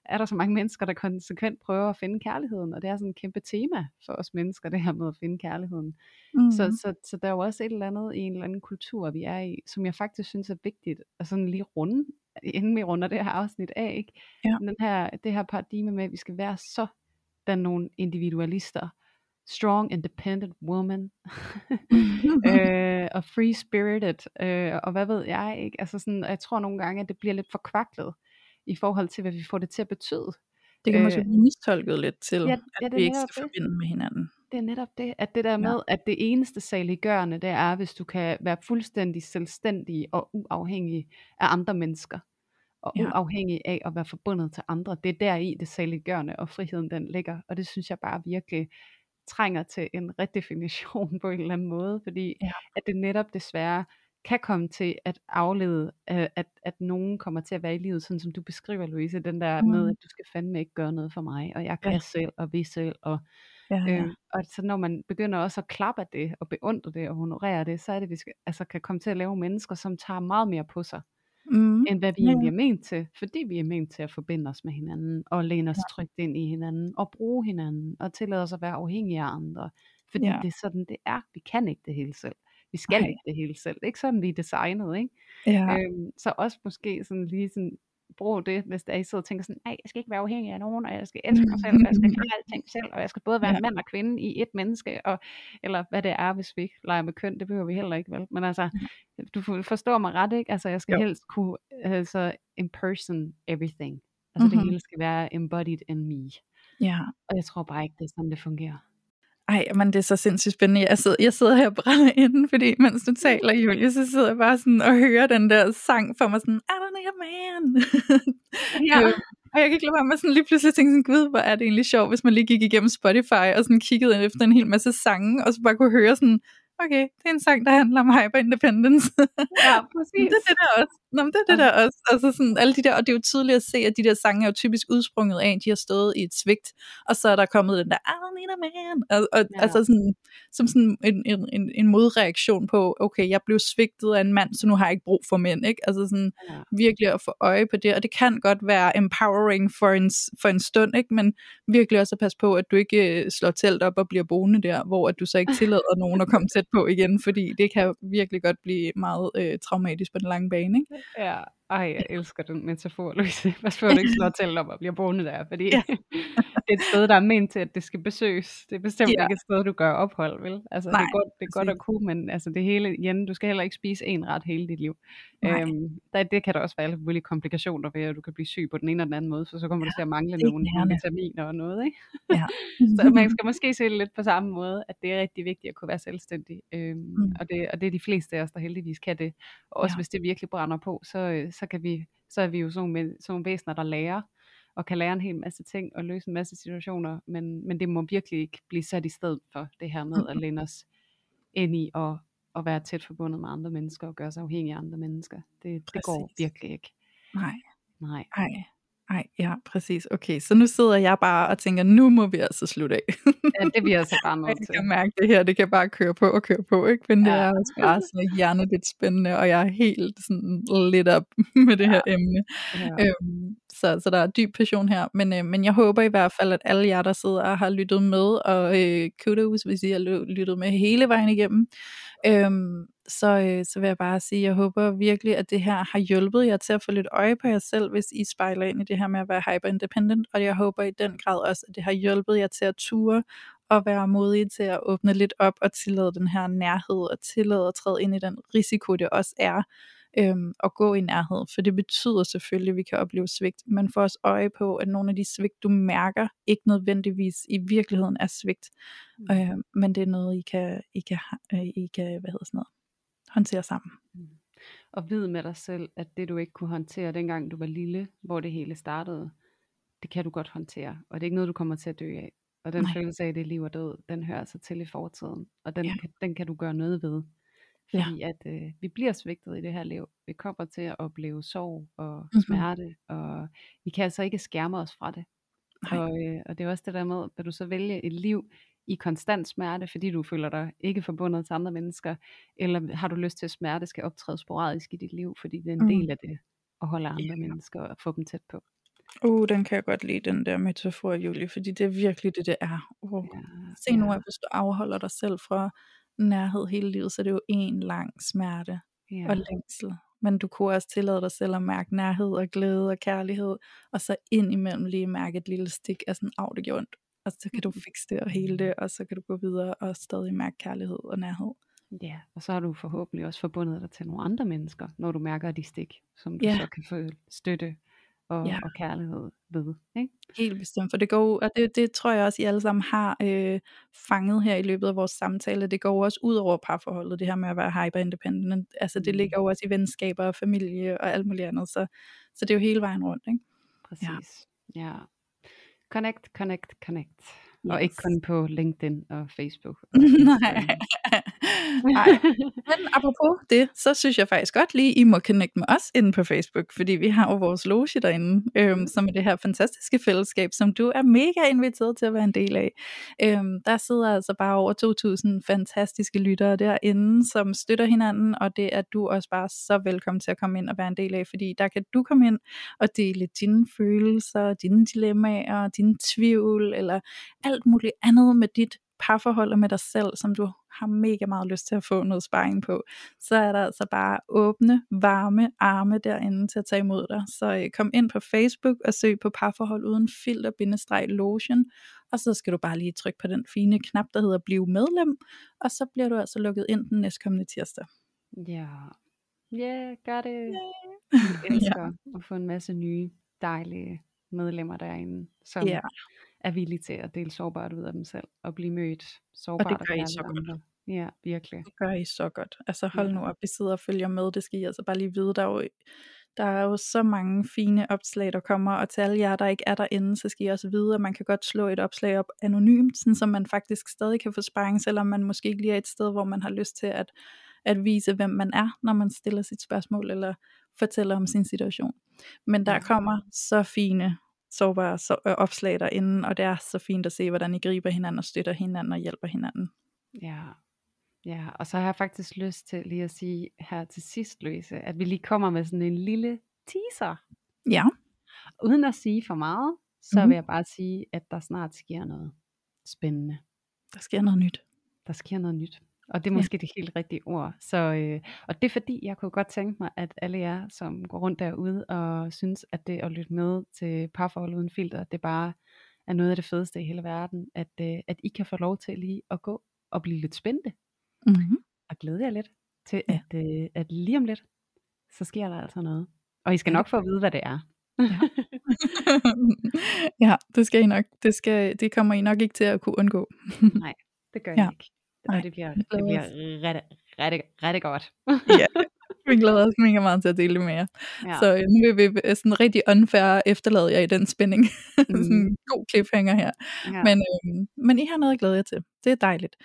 er der så mange mennesker, der konsekvent prøver at finde kærligheden, og det er sådan et kæmpe tema for os mennesker, det her med at finde kærligheden. Mm. Så, så, så der er jo også et eller andet i en eller anden kultur, vi er i, som jeg faktisk synes er vigtigt at sådan lige runde, inden vi runder det her afsnit af, ikke? Ja. Den her, det her paradigme med, at vi skal være så der nogle individualister, strong, independent woman, øh, og free spirited, øh, og hvad ved jeg, ikke? Altså sådan, jeg tror nogle gange, at det bliver lidt forkvaklet, i forhold til, hvad vi får det til at betyde. Det kan måske øh, blive mistolket lidt til, ja, at ja, vi ikke skal det. forbinde med hinanden. Det er netop det, at det der med, ja. at det eneste saliggørende, det er, hvis du kan være fuldstændig selvstændig og uafhængig af andre mennesker, og ja. uafhængig af at være forbundet til andre. Det er der i det saliggørende, og friheden den ligger, og det synes jeg bare virkelig trænger til en redefinition på en eller anden måde, fordi ja. at det netop desværre kan komme til at aflede, øh, at, at nogen kommer til at være i livet, sådan som du beskriver, Louise, den der mm. med, at du skal fandme ikke gøre noget for mig, og jeg kan ja. selv, og vi selv, og, ja, ja. Øh, og så når man begynder også at klappe af det, og beundre det, og honorere det, så er det, vi skal, altså kan komme til at lave mennesker, som tager meget mere på sig, mm. end hvad vi ja. egentlig er ment til, fordi vi er ment til at forbinde os med hinanden, og læne os ja. trygt ind i hinanden, og bruge hinanden, og tillade os at være afhængige af andre, fordi ja. det er sådan, det er. Vi kan ikke det hele selv. Vi skal Ej. ikke det hele selv. Ikke sådan, vi er designet, ikke? Ja. Øhm, så også måske sådan lige sådan brug det, hvis der I sidder og tænker sådan, nej, jeg skal ikke være afhængig af nogen, og jeg skal elske mig selv, og jeg skal klare alting selv, og jeg skal både være ja. mand og kvinde i et menneske, og, eller hvad det er, hvis vi ikke leger med køn, det behøver vi heller ikke, vel? Men altså, du forstår mig ret, ikke? Altså, jeg skal jo. helst kunne, altså, imperson everything. Altså, mm-hmm. det hele skal være embodied in me. Ja. Og jeg tror bare ikke, det er sådan, det fungerer. Ej, men det er så sindssygt spændende. Jeg sidder, jeg sidder her og brænder inden, fordi mens du taler, Julie, så sidder jeg bare sådan og hører den der sang for mig sådan, I don't a man. Ja. og jeg kan ikke lade være med sådan lige pludselig tænke sådan, gud, hvor er det egentlig sjovt, hvis man lige gik igennem Spotify og sådan kiggede efter en hel masse sange, og så bare kunne høre sådan okay, det er en sang, der handler om hyper-independence. ja, præcis. det er det der også. Nå, men det er det der også. Altså sådan, alle de der, og det er jo tydeligt at se, at de der sange er jo typisk udsprunget af, at de har stået i et svigt, og så er der kommet den der, I don't need a man. Og, og ja. altså sådan, som sådan en, en, en, en modreaktion på, okay, jeg blev svigtet af en mand, så nu har jeg ikke brug for mænd. Ikke? Altså sådan, ja. virkelig at få øje på det, og det kan godt være empowering for en, for en stund, ikke? men virkelig også at passe på, at du ikke øh, slår telt op og bliver boende der, hvor at du så ikke tillader nogen at komme tæt på igen, fordi det kan virkelig godt blive meget øh, traumatisk på den lange bane. Ikke? Ja, ej, jeg elsker den metafor, Louise. Hvad får du ikke slå telt op og bliver boende der, fordi ja. det er et sted, der er ment til, at det skal besøges. Det er bestemt ja. ikke et sted, du gør ophold, vel? Altså, Nej, det er godt, det er godt at kunne, men altså, det hele, igen, du skal heller ikke spise en ret hele dit liv. Øhm, der, det kan der også være alle mulige komplikationer ved, at du kan blive syg på den ene eller den anden måde, for så kommer ja, du til at mangle nogle vitaminer og noget, ikke? Ja. så man skal måske se det lidt på samme måde, at det er rigtig vigtigt at kunne være selvstændig. Øhm, mm. og, det, og det er de fleste af os, der heldigvis kan det. Og også ja. hvis det virkelig brænder på, så, øh, så, kan vi, så er vi jo sådan nogle, sådan nogle væsener, der lærer, og kan lære en hel masse ting og løse en masse situationer, men, men det må virkelig ikke blive sat i stedet for det her med at læne os ind i og, og være tæt forbundet med andre mennesker og gøre sig afhængig af andre mennesker. Det, det går virkelig ikke. Nej. Nej. Nej. Nej, ja, præcis. Okay, så nu sidder jeg bare og tænker, nu må vi altså slutte af. ja, det bliver altså bare nødt til. Jeg kan mærke det her, det kan bare køre på og køre på, ikke? Men ja. det er også bare så hjernet spændende, og jeg er helt sådan lidt op med det ja. her emne. Ja. Øhm, så, så der er dyb passion her, men, øh, men jeg håber i hvert fald, at alle jer, der sidder og har lyttet med, og øh, kudos, hvis I har lyttet med hele vejen igennem, øhm, så, øh, så vil jeg bare sige, jeg håber virkelig, at det her har hjulpet jer til at få lidt øje på jer selv, hvis I spejler ind i det her med at være hyper independent, og jeg håber i den grad også, at det har hjulpet jer til at ture og være modige til at åbne lidt op og tillade den her nærhed og tillade at træde ind i den risiko, det også er øhm, at gå i nærhed, for det betyder selvfølgelig, at vi kan opleve svigt, men få os øje på, at nogle af de svigt, du mærker, ikke nødvendigvis i virkeligheden er svigt, mm. øh, men det er noget, I kan, I kan, øh, I kan hvad hedder sådan noget, håndtere sammen. Mm. Og vid med dig selv, at det du ikke kunne håndtere dengang du var lille, hvor det hele startede, det kan du godt håndtere, og det er ikke noget, du kommer til at dø af. Og den Nej. følelse af, at det er liv og død, den hører sig til i fortiden, og den, ja. den kan du gøre noget ved. Fordi ja. at øh, vi bliver svigtet i det her liv. Vi kommer til at opleve sorg og mm-hmm. smerte, og vi kan altså ikke skærme os fra det. Og, øh, og det er også det der med, at du så vælger et liv i konstant smerte, fordi du føler dig ikke forbundet til andre mennesker, eller har du lyst til, at smerte skal optræde sporadisk i dit liv, fordi det er en mm. del af det, at holde andre yeah. mennesker og få dem tæt på. Uh, den kan jeg godt lide, den der metafor, Julie, fordi det er virkelig det, det er. Uh. Ja, Se nu, ja. at hvis du afholder dig selv fra nærhed hele livet, så det er jo en lang smerte ja. og længsel. Men du kunne også tillade dig selv at mærke nærhed og glæde og kærlighed, og så ind imellem lige mærke et lille stik af sådan, af det gjorde ondt. Og så kan du mm-hmm. fikse det og hele det, og så kan du gå videre og stadig mærke kærlighed og nærhed. Ja, og så har du forhåbentlig også forbundet dig til nogle andre mennesker, når du mærker de stik, som du ja. så kan få støtte og, ja. og kærlighed ved. Ikke? Helt bestemt, for det går, og det, det tror jeg også, I alle sammen har øh, fanget her i løbet af vores samtale, det går også ud over parforholdet, det her med at være hyper independent, altså det mm. ligger jo også i venskaber og familie og alt muligt andet, så, så det er jo hele vejen rundt. Ikke? Præcis, ja. ja. Connect, connect, connect. Yes. Og ikke kun på LinkedIn og Facebook. Og Nej. Nej. Men apropos det, så synes jeg faktisk godt lige, I må connecte med os inde på Facebook, fordi vi har jo vores loge derinde, øhm, som er det her fantastiske fællesskab, som du er mega inviteret til at være en del af. Øhm, der sidder altså bare over 2.000 fantastiske lyttere derinde, som støtter hinanden, og det er du også bare så velkommen til at komme ind og være en del af, fordi der kan du komme ind og dele dine følelser, dine dilemmaer, dine tvivl, eller alt muligt andet med dit parforhold og med dig selv, som du har mega meget lyst til at få noget sparring på, så er der altså bare åbne, varme arme derinde til at tage imod dig. Så øh, kom ind på Facebook og søg på parforhold uden filter, bindestreg lotion, og så skal du bare lige trykke på den fine knap, der hedder bliv medlem, og så bliver du altså lukket ind den næstkommende tirsdag. Ja, yeah, gør det. Yeah. Jeg elsker ja. at få en masse nye, dejlige medlemmer derinde, som yeah er villige til at dele sårbart ud af dem selv, og blive mødt sårbart. Og det gør I så godt. Andre. Ja, virkelig. Det gør I så godt. Altså hold nu op, I sidder og følger med, det skal I altså bare lige vide, der er jo Der er jo så mange fine opslag, der kommer, og til alle jer, der ikke er derinde, så skal I også vide, at man kan godt slå et opslag op anonymt, sådan så man faktisk stadig kan få sparring, selvom man måske ikke lige er et sted, hvor man har lyst til at, at vise, hvem man er, når man stiller sit spørgsmål, eller fortæller om sin situation. Men der kommer så fine sårbare så, øh, opslag derinde, og det er så fint at se, hvordan I griber hinanden og støtter hinanden og hjælper hinanden. Ja, ja og så har jeg faktisk lyst til lige at sige her til sidst, Louise, at vi lige kommer med sådan en lille teaser. Ja. Uden at sige for meget, så mm-hmm. vil jeg bare sige, at der snart sker noget spændende. Der sker noget nyt. Der sker noget nyt. Og det er måske ja. det helt rigtige ord. Så, øh, og det er fordi, jeg kunne godt tænke mig, at alle jer, som går rundt derude og synes, at det at lytte med til parforhold uden filter, det bare er noget af det fedeste i hele verden, at, øh, at I kan få lov til lige at gå og blive lidt spændte. Mm-hmm. Og glæde jer lidt til, ja. at, øh, at lige om lidt, så sker der altså noget. Og I skal nok få at vide, hvad det er. Ja, ja det skal I nok. Det, skal, det kommer I nok ikke til at kunne undgå. Nej, det gør I ja. ikke. Og det bliver, det bliver rigtig, rigtig, rigtig godt. ja, vi glæder os mega meget til at dele det med jer. Ja. Så øh, nu vil vi øh, sådan rigtig unfair efterlade jer i den spænding. Mm. sådan en god cliffhanger her. Ja. Men, øh, men I har noget at glæde jer til. Det er dejligt.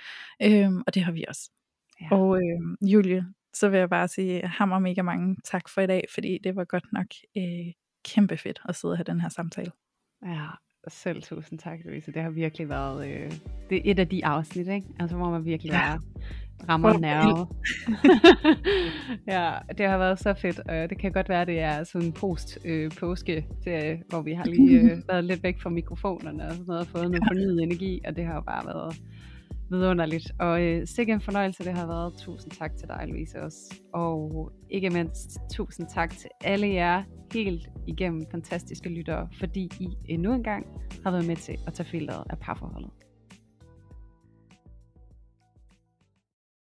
Øh, og det har vi også. Ja. Og øh, Julie, så vil jeg bare sige hammer mega mange tak for i dag, fordi det var godt nok øh, kæmpe fedt at sidde og have den her samtale. Ja, selv tusind tak, Louise. Det har virkelig været øh, det er et af de afsnit, ikke? Altså, hvor man virkelig ja. er rammer nerve. ja, det har været så fedt. Og det kan godt være, det er sådan en post-påske, øh, hvor vi har lige øh, været lidt væk fra mikrofonerne og sådan noget, og fået noget fornyet energi, og det har bare været vidunderligt. Og øh, sikke en fornøjelse det har været. Tusind tak til dig, Louise, også. Og ikke mindst tusind tak til alle jer helt igennem fantastiske lyttere, fordi I endnu en gang har været med til at tage filteret af parforholdet.